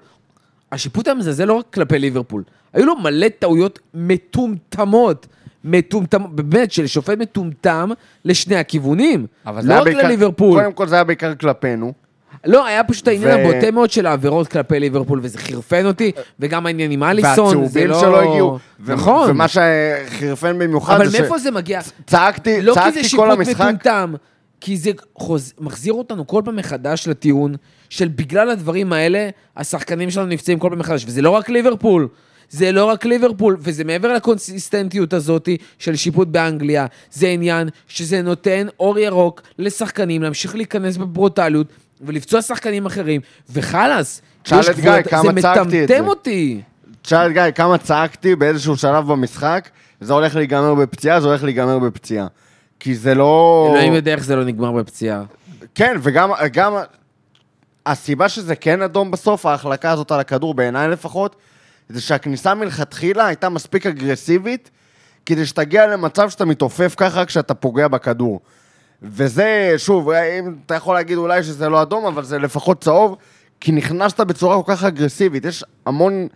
השיפוט המזלזל לא רק כלפי ליברפול, היו לו מלא טעויות מטומטמות מטומטם, באמת, של שופט מטומטם לשני הכיוונים. אבל זה לא היה רק בעיקר- לליברפול. קודם כל זה היה בעיקר כלפינו. לא, היה פשוט העניין ו- הבוטה מאוד של העבירות כלפי ליברפול, וזה חירפן אותי, וגם העניין עם אליסון, זה והצהובים לא... שלא הגיעו. ו- נכון. ומה שחירפן במיוחד אבל זה ש... מאיפה זה מגיע? צעקתי, לא כי זה צעקתי כל שיפוט המשחק. מטומטם, כי זה חוז... מחזיר אותנו כל פעם מחדש לטיעון של בגלל הדברים האלה, השחקנים שלנו נפצעים כל פעם מחדש, וזה לא רק ליברפול. זה לא רק ליברפול, וזה מעבר לקונסיסטנטיות הזאת של שיפוט באנגליה, זה עניין שזה נותן אור ירוק לשחקנים להמשיך להיכנס בברוטליות ולפצוע שחקנים אחרים, וחלאס, תשאל את גיא, כמה זה צעקתי את מטמטם זה. אותי. תשאל את גיא, כמה צעקתי באיזשהו שלב במשחק, זה הולך להיגמר בפציעה, זה הולך להיגמר בפציעה. כי זה לא... אלוהים יודע איך זה לא נגמר בפציעה. כן, וגם גם, הסיבה שזה כן אדום בסוף, ההחלקה הזאת על הכדור, בעיניי לפחות, זה שהכניסה מלכתחילה הייתה מספיק אגרסיבית, כדי שתגיע למצב שאתה מתעופף ככה כשאתה פוגע בכדור. וזה, שוב, אם אתה יכול להגיד אולי שזה לא אדום, אבל זה לפחות צהוב, כי נכנסת בצורה כל כך אגרסיבית. יש המון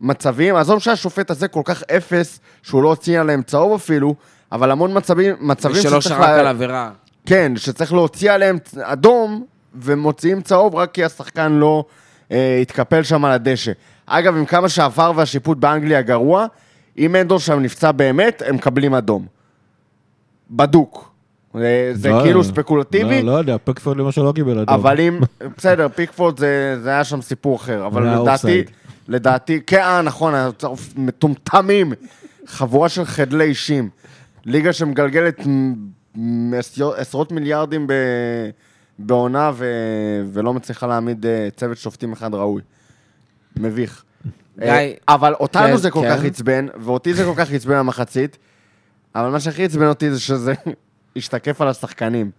מצבים, עזוב שהשופט הזה כל כך אפס, שהוא לא הוציא עליהם צהוב אפילו, אבל המון מצבים, מצבים ושלא שצריך שרק לה- על עבירה. כן, שצריך להוציא עליהם אדום, ומוציאים צהוב רק כי השחקן לא אה, התקפל שם על הדשא. אגב, עם כמה שהעבר והשיפוט באנגליה גרוע, אם אנדור שם נפצע באמת, הם מקבלים אדום. בדוק. זה, זה לא, כאילו ספקולטיבי, לא, לא יודע, פקפורד למשל לא קיבל אדום. אבל אם... בסדר, פיקפורד זה, זה היה שם סיפור אחר, אבל לדעתי. לדעתי, כן, אה, נכון, מטומטמים, חבורה של חדלי אישים. ליגה שמגלגלת עשרות מיליארדים בעונה ו, ולא מצליחה להעמיד אה, צוות שופטים אחד ראוי. מביך. גיא, אה, אבל אותנו כן, זה כל כן. כך עצבן, ואותי זה כל כך עצבן במחצית, אבל מה שהכי עצבן אותי זה שזה *laughs* השתקף על השחקנים.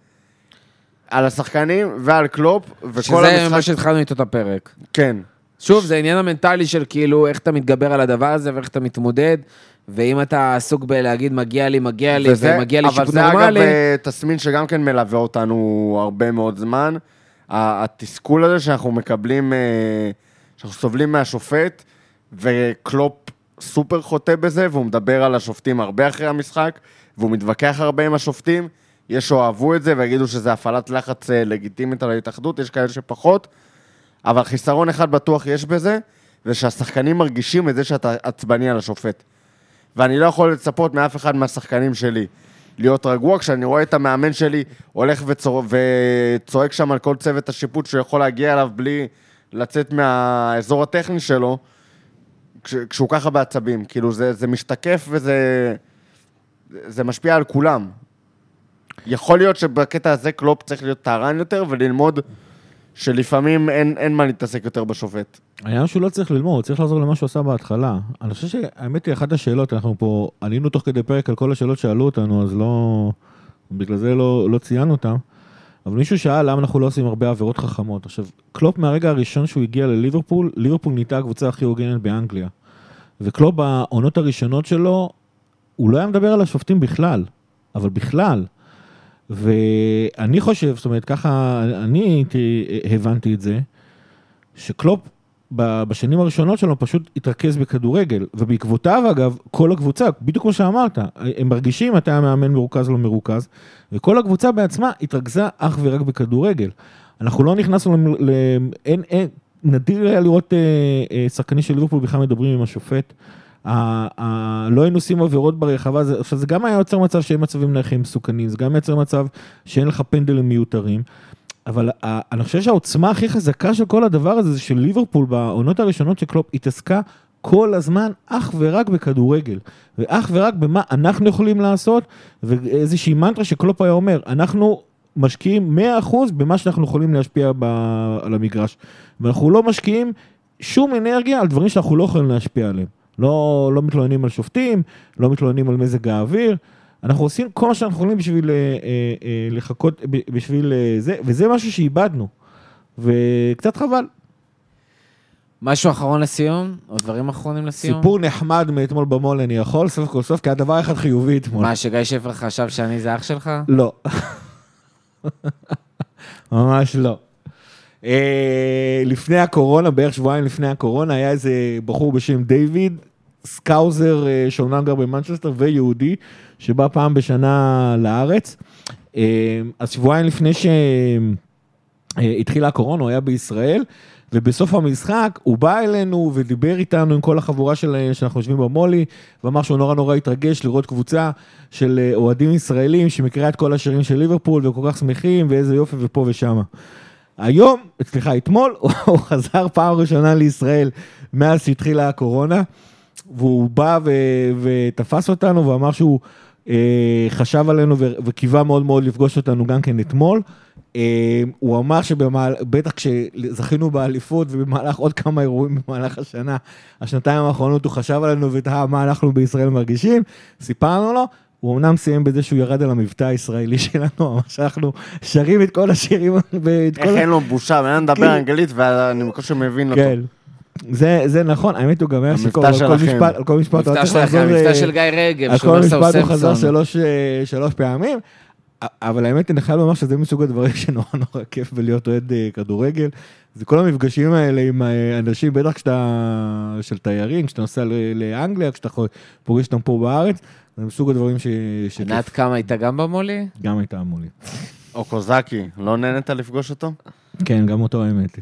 על השחקנים ועל קלופ, וכל שזה מה המשחק... שהתחלנו איתו את הפרק. כן. שוב, זה העניין המנטלי של כאילו איך אתה מתגבר על הדבר הזה ואיך אתה מתמודד, ואם אתה עסוק בלהגיד מגיע לי, מגיע לי, וזה- ומגיע לי אבל שיפוט זה אגב נורמלי, אה, תסמין שגם כן מלווה אותנו הרבה מאוד זמן. התסכול הזה שאנחנו מקבלים, אה, שאנחנו סובלים מהשופט, וקלופ סופר חוטא בזה, והוא מדבר על השופטים הרבה אחרי המשחק, והוא מתווכח הרבה עם השופטים. יש שאוהבו את זה ויגידו שזה הפעלת לחץ אה, לגיטימית על ההתאחדות, יש כאלה שפחות, אבל חיסרון אחד בטוח יש בזה, זה שהשחקנים מרגישים את זה שאתה עצבני על השופט. ואני לא יכול לצפות מאף אחד מהשחקנים שלי להיות רגוע כשאני רואה את המאמן שלי הולך וצור... וצועק שם על כל צוות השיפוט שהוא יכול להגיע אליו בלי לצאת מהאזור הטכני שלו, כש... כשהוא ככה בעצבים. כאילו, זה, זה משתקף וזה זה משפיע על כולם. יכול להיות שבקטע הזה קלופ צריך להיות טהרן יותר וללמוד שלפעמים אין, אין מה להתעסק יותר בשופט. העניין שהוא לא צריך ללמוד, הוא צריך לחזור למה שהוא עשה בהתחלה. אני חושב שהאמת היא, אחת השאלות, אנחנו פה עלינו תוך כדי פרק על כל השאלות שאלו אותנו, אז לא... בגלל זה לא, לא ציינו אותם. אבל מישהו שאל למה אנחנו לא עושים הרבה עבירות חכמות. עכשיו, קלופ מהרגע הראשון שהוא הגיע לליברפול, ליברפול נהייתה הקבוצה הכי הוגנת באנגליה. וקלופ בעונות הראשונות שלו, הוא לא היה מדבר על השופטים בכלל, אבל בכלל. ואני חושב, זאת אומרת, ככה אני הבנתי את זה, שקלופ בשנים הראשונות שלו פשוט התרכז בכדורגל, ובעקבותיו אגב, כל הקבוצה, בדיוק כמו שאמרת, הם מרגישים מתי המאמן מרוכז לא מרוכז, וכל הקבוצה בעצמה התרכזה אך ורק בכדורגל. אנחנו לא נכנסנו, למ- ל... אין, אין, נדיר היה לראות אה, אה, שחקנים של ליברפול בכלל מדברים עם השופט. ה- ה- לא היינו עושים עבירות ברחבה, זה, עכשיו זה גם היה יוצר מצב שאין מצבים נייחים מסוכנים, זה גם יוצר מצב שאין לך פנדלים מיותרים. אבל אני חושב שהעוצמה הכי חזקה של כל הדבר הזה זה של ליברפול בעונות הראשונות של קלופ התעסקה כל הזמן אך ורק בכדורגל, ואך ורק במה אנחנו יכולים לעשות, ואיזושהי מנטרה שקלופ היה אומר, אנחנו משקיעים 100% במה שאנחנו יכולים להשפיע ב, על המגרש, ואנחנו לא משקיעים שום אנרגיה על דברים שאנחנו לא יכולים להשפיע עליהם. לא, לא מתלוננים על שופטים, לא מתלוננים על מזג האוויר, אנחנו עושים כל מה שאנחנו יכולים בשביל אה, אה, אה, לחכות, בשביל זה, וזה משהו שאיבדנו, וקצת חבל. משהו אחרון לסיום? או דברים אחרונים לסיום? סיפור נחמד מאתמול במול אני יכול, סוף כל סוף, כי היה דבר אחד חיובי אתמול. מה, שגיא שפר חשב שאני זה אח שלך? לא. ממש לא. אה, לפני הקורונה, בערך שבועיים לפני הקורונה, היה איזה בחור בשם דיוויד, Scouser אה, שאומנם גר במנצ'סטר ויהודי, שבא פעם בשנה לארץ. אה, אז שבועיים לפני שהתחילה הקורונה, הוא היה בישראל, ובסוף המשחק הוא בא אלינו ודיבר איתנו עם כל החבורה של, שאנחנו יושבים במולי, ואמר שהוא נורא נורא התרגש לראות קבוצה של אה, אוהדים ישראלים שמקריאה את כל השירים של ליברפול וכל כך שמחים ואיזה יופי ופה ושמה. היום, סליחה, אתמול, *laughs* הוא חזר פעם ראשונה לישראל מאז שהתחילה הקורונה, והוא בא ו- ותפס אותנו ואמר שהוא אה, חשב עלינו וקיווה מאוד מאוד לפגוש אותנו גם כן אתמול. אה, הוא אמר שבטח כשזכינו באליפות ובמהלך עוד כמה אירועים במהלך השנה, השנתיים האחרונות הוא חשב עלינו ותהה מה אנחנו בישראל מרגישים, סיפרנו לו, הוא אמנם סיים בזה שהוא ירד על המבטא הישראלי שלנו, *laughs* ממש אנחנו שרים את כל השירים. איך. אין לו בושה, ואין לדבר כן. אנגלית, ואני בקושי מבין אותו. זה, זה נכון, האמת הוא גם היה המבטא שיכור, על כל שלכם. משפט, על כל משפט, הוא היה מבטא צריך שלכם, לחזור, מבטא אה, של גיא רגב, על כל משפט הוא חזר. שלוש, אה, שלוש פעמים, אבל האמת, אני חייב לומר שזה מסוג הדברים *laughs* שנורא נורא כיף בלהיות אוהד אה, כדורגל. זה כל המפגשים האלה עם אה, אנשים, בטח כשאתה, של תיירים, כשאתה נוסע לאנגליה, כשאתה פוגש אותם פה בארץ, זה מסוג הדברים ש- שכיף. ענת קמה הייתה גם במולי? גם הייתה מולי. או קוזקי, לא נהנית לפגוש אותו? כן, גם אותו האמת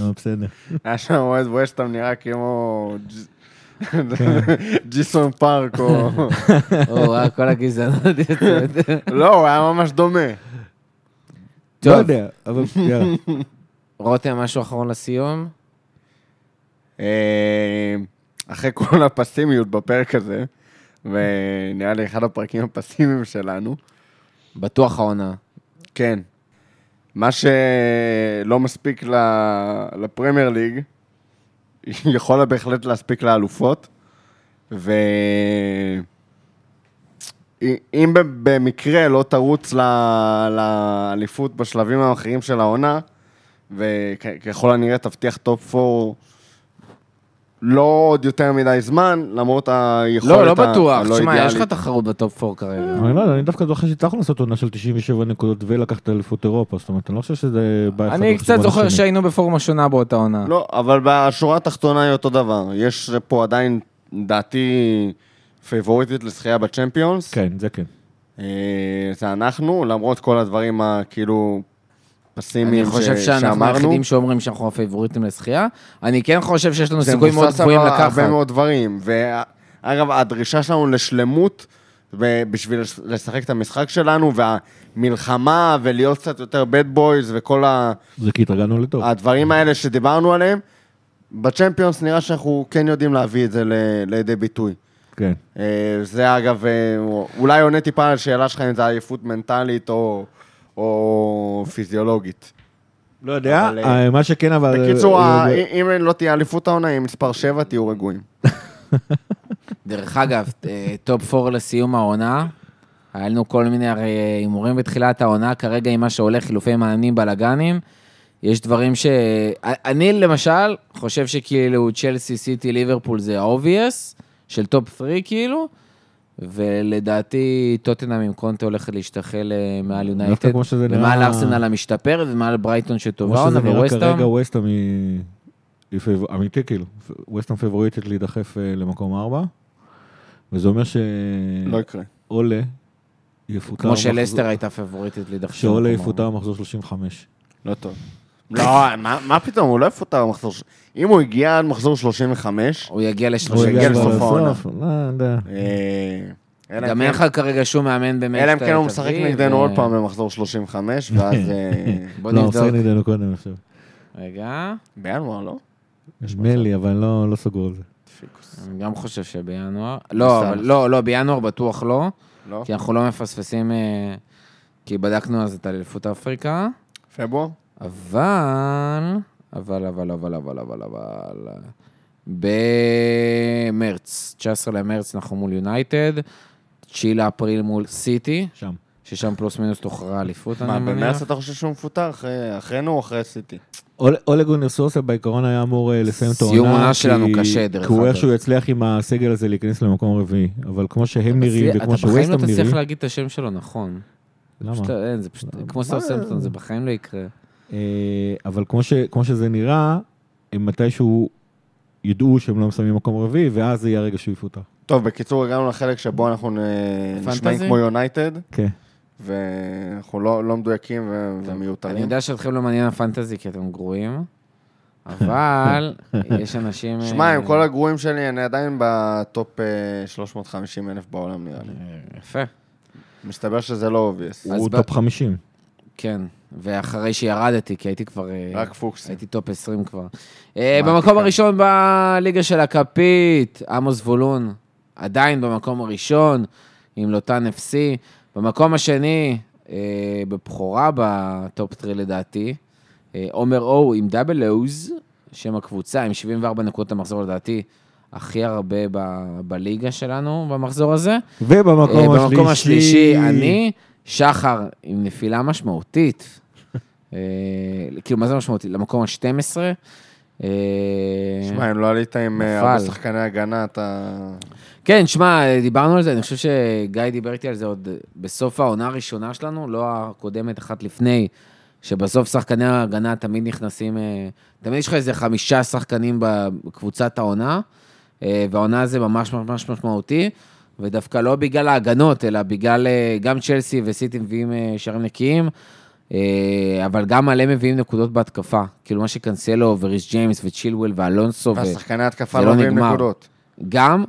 אבל בסדר. היה שם אוהד ווסטהאם נראה כמו *laughs* ג'יסון פארק, או... *laughs* או, וואו, כל הגזענות יוצאת. לא, הוא היה ממש דומה. לא יודע, אבל יאללה. *laughs* רותם, משהו אחרון לסיום? אה, אחרי כל הפסימיות בפרק הזה, ונראה לי אחד הפרקים הפסימיים שלנו, בטוח העונה. כן, מה שלא מספיק לפרמייר ליג, יכול בהחלט להספיק לאלופות, ואם במקרה לא תרוץ לאליפות בשלבים האחרים של העונה, וככל הנראה תבטיח top 4 לא עוד יותר מדי זמן, למרות היכולת לא, לא ה- בטוח. הלא תשמע, יש לך אידיאלית. תחרות ב top 4 כרגע. אני לא יודע, אני דווקא זוכר שהצלחנו לעשות עונה של 97 נקודות ולקחת אליפות אירופה, זאת אומרת, אני לא חושב שזה בא אחד אני קצת זוכר. שהיינו בפורמה שונה באותה עונה. לא, אבל בשורה התחתונה היא אותו דבר. יש פה עדיין, לדעתי, פייבוריטית לזכייה בצ'מפיונס. כן, זה כן. אה, זה אנחנו, למרות כל הדברים הכאילו אני פסימיים ש- חושב שאנחנו שאמרנו. היחידים שאומרים שאנחנו הפייבוריטים לזכייה. אני כן חושב שיש לנו זה סיכויים מאוד מבוסס על גבוהים לקחת. הרבה מאוד דברים. ואגב, הדרישה שלנו לשלמות, בשביל לשחק את המשחק שלנו, והמלחמה, ולהיות קצת יותר bad boys, וכל ה... זה כי התרגלנו לטוב. הדברים האלה שדיברנו עליהם, בצ'מפיונס נראה שאנחנו כן יודעים להביא את זה ל- לידי ביטוי. כן. אה, זה אגב, אה, אולי עונה טיפה על השאלה שלך אם זה עייפות מנטלית או, או פיזיולוגית. לא יודע, אבל, אה, מה שכן, אבל... בקיצור, אה, אה, אם לא תהיה אליפות העונה, עם מספר 7 תהיו רגועים. *laughs* דרך אגב, אה, טופ 4 לסיום העונה. היה לנו כל מיני הימורים בתחילת העונה, כרגע עם מה שהולך, חילופי מאמנים, בלאגנים. יש דברים ש... אני למשל חושב שכאילו צ'לסי, סיטי, ליברפול זה ה-obvious, של top 3 כאילו, ולדעתי טוטנאם עם קונטה הולכת להשתחל אה, מעל דווקא יונייטד, כמו שזה נראה... ומעל ארסנל המשתפרת, ומעל ברייטון כמו שטובה שזה עונה, נראה וווסטהאם. כרגע, ווסטהאם היא... אמיתי, כאילו. ווסטהאם פייבוריטית להידחף אה, למקום ארבע, וזה אומר לא יקרה. שעולה יפוטר... כמו מחזור- שלסטר הייתה פייבוריטית להידחף. שעולה יפוטר מחזור 35. לא טוב. לא, מה, מה פתאום, הוא לא יפוטר במחזור... ש- אם הוא הגיע עד מחזור 35, הוא יגיע הוא לשלושים. יגיע לסוף העונה. לסוף, לא יודע. אה, אלא גם אין כן- לך כרגע שום מאמן באמת. אלא אם כן הוא משחק נגדנו עוד פעם במחזור 35, ואז... *laughs* אה, בוא לא, הוא נבדוק. משחק נגדנו קודם, אני חושב. רגע, בינואר, לא? נדמה לי, אבל לא לא סגור על זה. אני גם חושב שבינואר. לא, אבל לא, לא, בינואר בטוח לא, לא? כי אנחנו לא מפספסים, אה, כי בדקנו אז את אליפות אפריקה, פברואר? אבל, אבל, אבל, אבל, אבל, אבל, אבל, במרץ, 19 למרץ אנחנו מול יונייטד, 9 לאפריל מול סיטי, שם. ששם פלוס מינוס תוכרע אליפות, מה, אני במרץ מניח. אתה חושב שהוא מפוטר? אחרי- אחרינו או אחרי סיטי? אול- אולה גונר סוסה בעיקרון היה אמור אה, לסיים את העונה. סיום עונה שלנו קשה, דרך כי הוא אגב. איכשהו יצליח עם הסגל הזה להיכנס למקום רביעי. אבל כמו שהם נראים וכמו אתה בחיים לא תצליח נראים... להגיד את השם שלו נכון. למה? אין, זה פשוט, כמו סאוסמפטון, זה בחיים לא יקרה. אה, אבל כמו, ש, כמו שזה נראה, הם מתישהו ידעו שהם לא מסיימים מקום רביעי, ואז זה יהיה הרגע שהוא יפוטר. טוב, בקיצור, הגענו לחלק שבו אנחנו נ- נשמעים? כמו יונייטד, כן. ואנחנו לא לא מדויקים ו- אני ומיותרים. יודע שאתכם לא מעניין ה Fantasy כי אתם גרועים, *laughs* אבל יש אנשים... שמע, אה, עם כל הגרועים שלי, אני עדיין ב top אה, 350 אלף בעולם, נראה לי. יפה, מסתבר שזה לא obvious. אז הוא top 50. כן. ואחרי שירדתי, כי הייתי כבר... אה, רק פוקסים. הייתי top 20 כבר. אה, במקום? הראשון בליגה של הכפית, עמוס זבולון, עדיין במקום הראשון, עם לוטן FC. במקום השני, אה, בבכורה בטופ 3 לדעתי, עומר או עם דאבל אוז, שם הקבוצה, עם 74 נקודות המחזור לדעתי, הכי הרבה ב- בליגה שלנו במחזור הזה. ובמקום השלישי... במקום השלישי, אני, שחר, עם נפילה משמעותית. אה, כאילו, מה זה משמעותית? למקום ה-12. אה, שמע, אם לא עלית עם אה, נפל. הרבה שחקני הגנה, אתה... כן, שמע, דיברנו על זה, אני חושב שגיא דיבר איתי על זה עוד בסוף העונה הראשונה שלנו, לא הקודמת, אחת לפני, שבסוף שחקני ההגנה תמיד נכנסים, אה, תמיד יש לך איזה חמישה שחקנים בקבוצת העונה, אה, והעונה זה ממש ממש משמעותי, ודווקא לא בגלל ההגנות, אלא בגלל אה, גם צ'לסי וסיטי מביאים אה, שערים נקיים, אה, אבל גם מלא מביאים נקודות בהתקפה. כאילו מה שקנסלו וריס ג'יימס וצ'ילואל ואלונסו. והשחקני התקפה זה לא לא מביאים. נקודות. גם,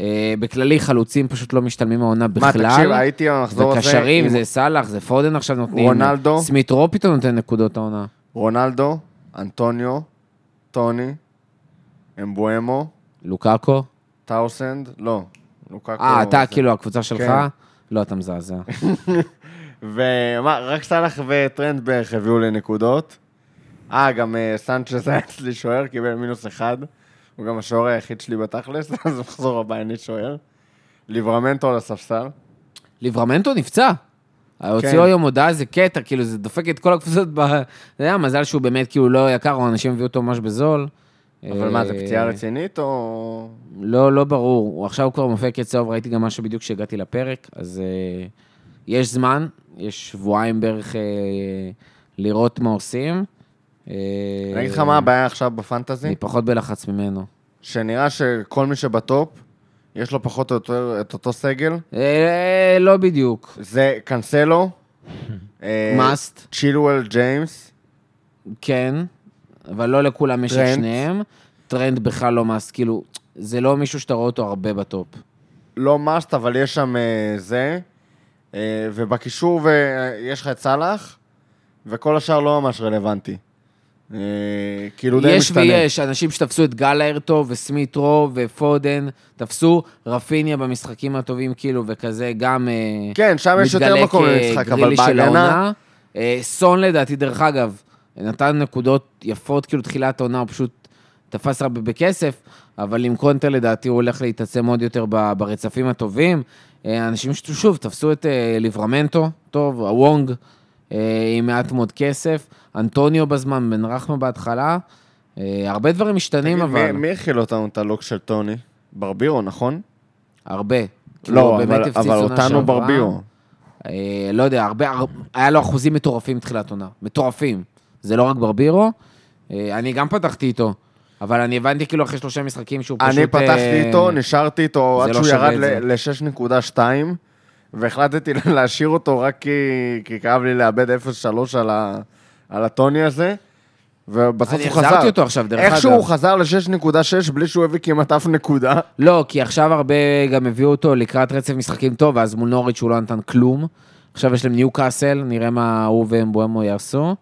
אה, בכללי חלוצים פשוט לא משתלמים העונה בכלל. מה, תקשיב, הייתי במחזור הזה... וקשרים, עם זה סאלח, זה פודן עכשיו נותנים. רונלדו. סמית רו פתאום נותן נקודות העונה. רונלדו, אנטוניו, טוני, אמבואמו, לוקאקו. טאוסנד, לא. לוקקו... אה, אתה זה- כאילו הקבוצה שלך? כן. לא, אתה מזעזע. *laughs* ומה, רק סאלח וטרנד בערך הביאו לי נקודות. אה, גם אה, סנצ'ז היה אצלי שוער, קיבל מינוס אחד. הוא גם השוער היחיד שלי בתכלס, *laughs* אז מחזור הבא לי שוער. ליברמנטו על הספסל. ליברמנטו נפצע. הוציאו היום הודעה, זה קטע, כאילו, זה דופק את כל הקבוצות ב... אתה יודע, מזל שהוא באמת כאילו לא יקר, או אנשים הביאו אותו ממש בזול. אבל מה, זה אה, פציעה רצינית או... לא, לא ברור. הוא עכשיו כבר מופיע כצהוב, ראיתי גם משהו בדיוק כשהגעתי לפרק, אז אה, יש זמן, יש שבועיים בערך אה, לראות מה עושים. אה, אני אגיד לך מה הבעיה עכשיו בפנטזי? אני פחות בלחץ ממנו. שנראה שכל מי שבטופ, יש לו פחות או יותר את אותו סגל. אה, לא בדיוק. זה קנסלו, אה, מאסט, צ'ילואל ג'יימס, כן, אבל לא לכולם יש את. שניהם. טרנד בכלל לא must, כאילו, זה לא מישהו שאתה רואה אותו הרבה ב top. לא must, אבל יש שם זה, ובקישור ו- יש לך את סאלח, וכל השאר לא ממש רלוונטי. אה, כאילו די יש משתנה. ויש, אנשים שתפסו את גלאגר וסמית רו ופודן, תפסו רפיניה במשחקים הטובים, כאילו, וכזה גם... אה, כן, שם יש יותר מקום למשחק, אבל בהגנה... אה, סון לדעתי, דרך אגב, נתן נקודות יפות, כאילו תחילת העונה, הוא פשוט תפס הרבה בכסף, אבל עם קונטה לדעתי הוא הולך להתעצם עוד יותר ברצפים הטובים. אה, אנשים ששוב, תפסו את אה, ליברמנטו, טוב, הוונג, אה, עם מעט מאוד כסף, אנטוניו בזמן, בן רחמה בהתחלה. הרבה דברים משתנים, אבל... מי- הכיל אותנו את הלוק של טוני? ברבירו, נכון? הרבה. לא, אבל- אותנו. ברבירו. לא יודע, הרבה, הר- היה לו אחוזים מטורפים בתחילת עונה. מטורפים. זה לא רק ברבירו. אני גם פתחתי איתו, אבל אני הבנתי כאילו אחרי שלושה משחקים שהוא פשוט... אני פתחתי אה, איתו, נשארתי איתו עד לא שהוא ירד את זה. ל-6.2, והחלטתי *laughs* להשאיר אותו רק כי, כי כאב לי לאבד 0.3 על, על הטוני הזה, ובסוף אני הוא חזר. החזרתי אותו עכשיו, דרך אגב. איכשהו הוא חזר ל-6.6 בלי שהוא הביא כמעט אף נקודה. לא, כי עכשיו הרבה גם הביאו אותו לקראת רצף משחקים טוב, ואז מול נוריץ' הוא לא נתן כלום. עכשיו יש להם ניו קאסל, נראה מה הוא ואמבואמו יעשו.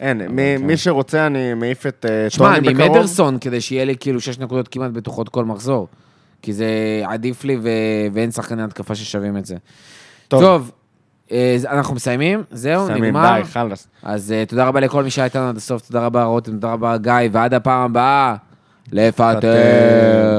אין, מי, כן. מי שרוצה, אני מעיף את uh, שמע, טוני אני עם בקרוב. אדרסון, כדי שיהיה לי כאילו שש נקודות כמעט בטוחות כל מחזור. כי זה עדיף לי ו... ואין שחקני התקפה ששווים את זה. טוב. טוב, אה, אנחנו מסיימים? זהו, סיימים, נגמר? די, חלאס. אז אה, תודה רבה לכל מי שהיה איתנו עד הסוף, תודה רבה רותם, תודה רבה גיא, ועד הפעם הבאה, לפטר.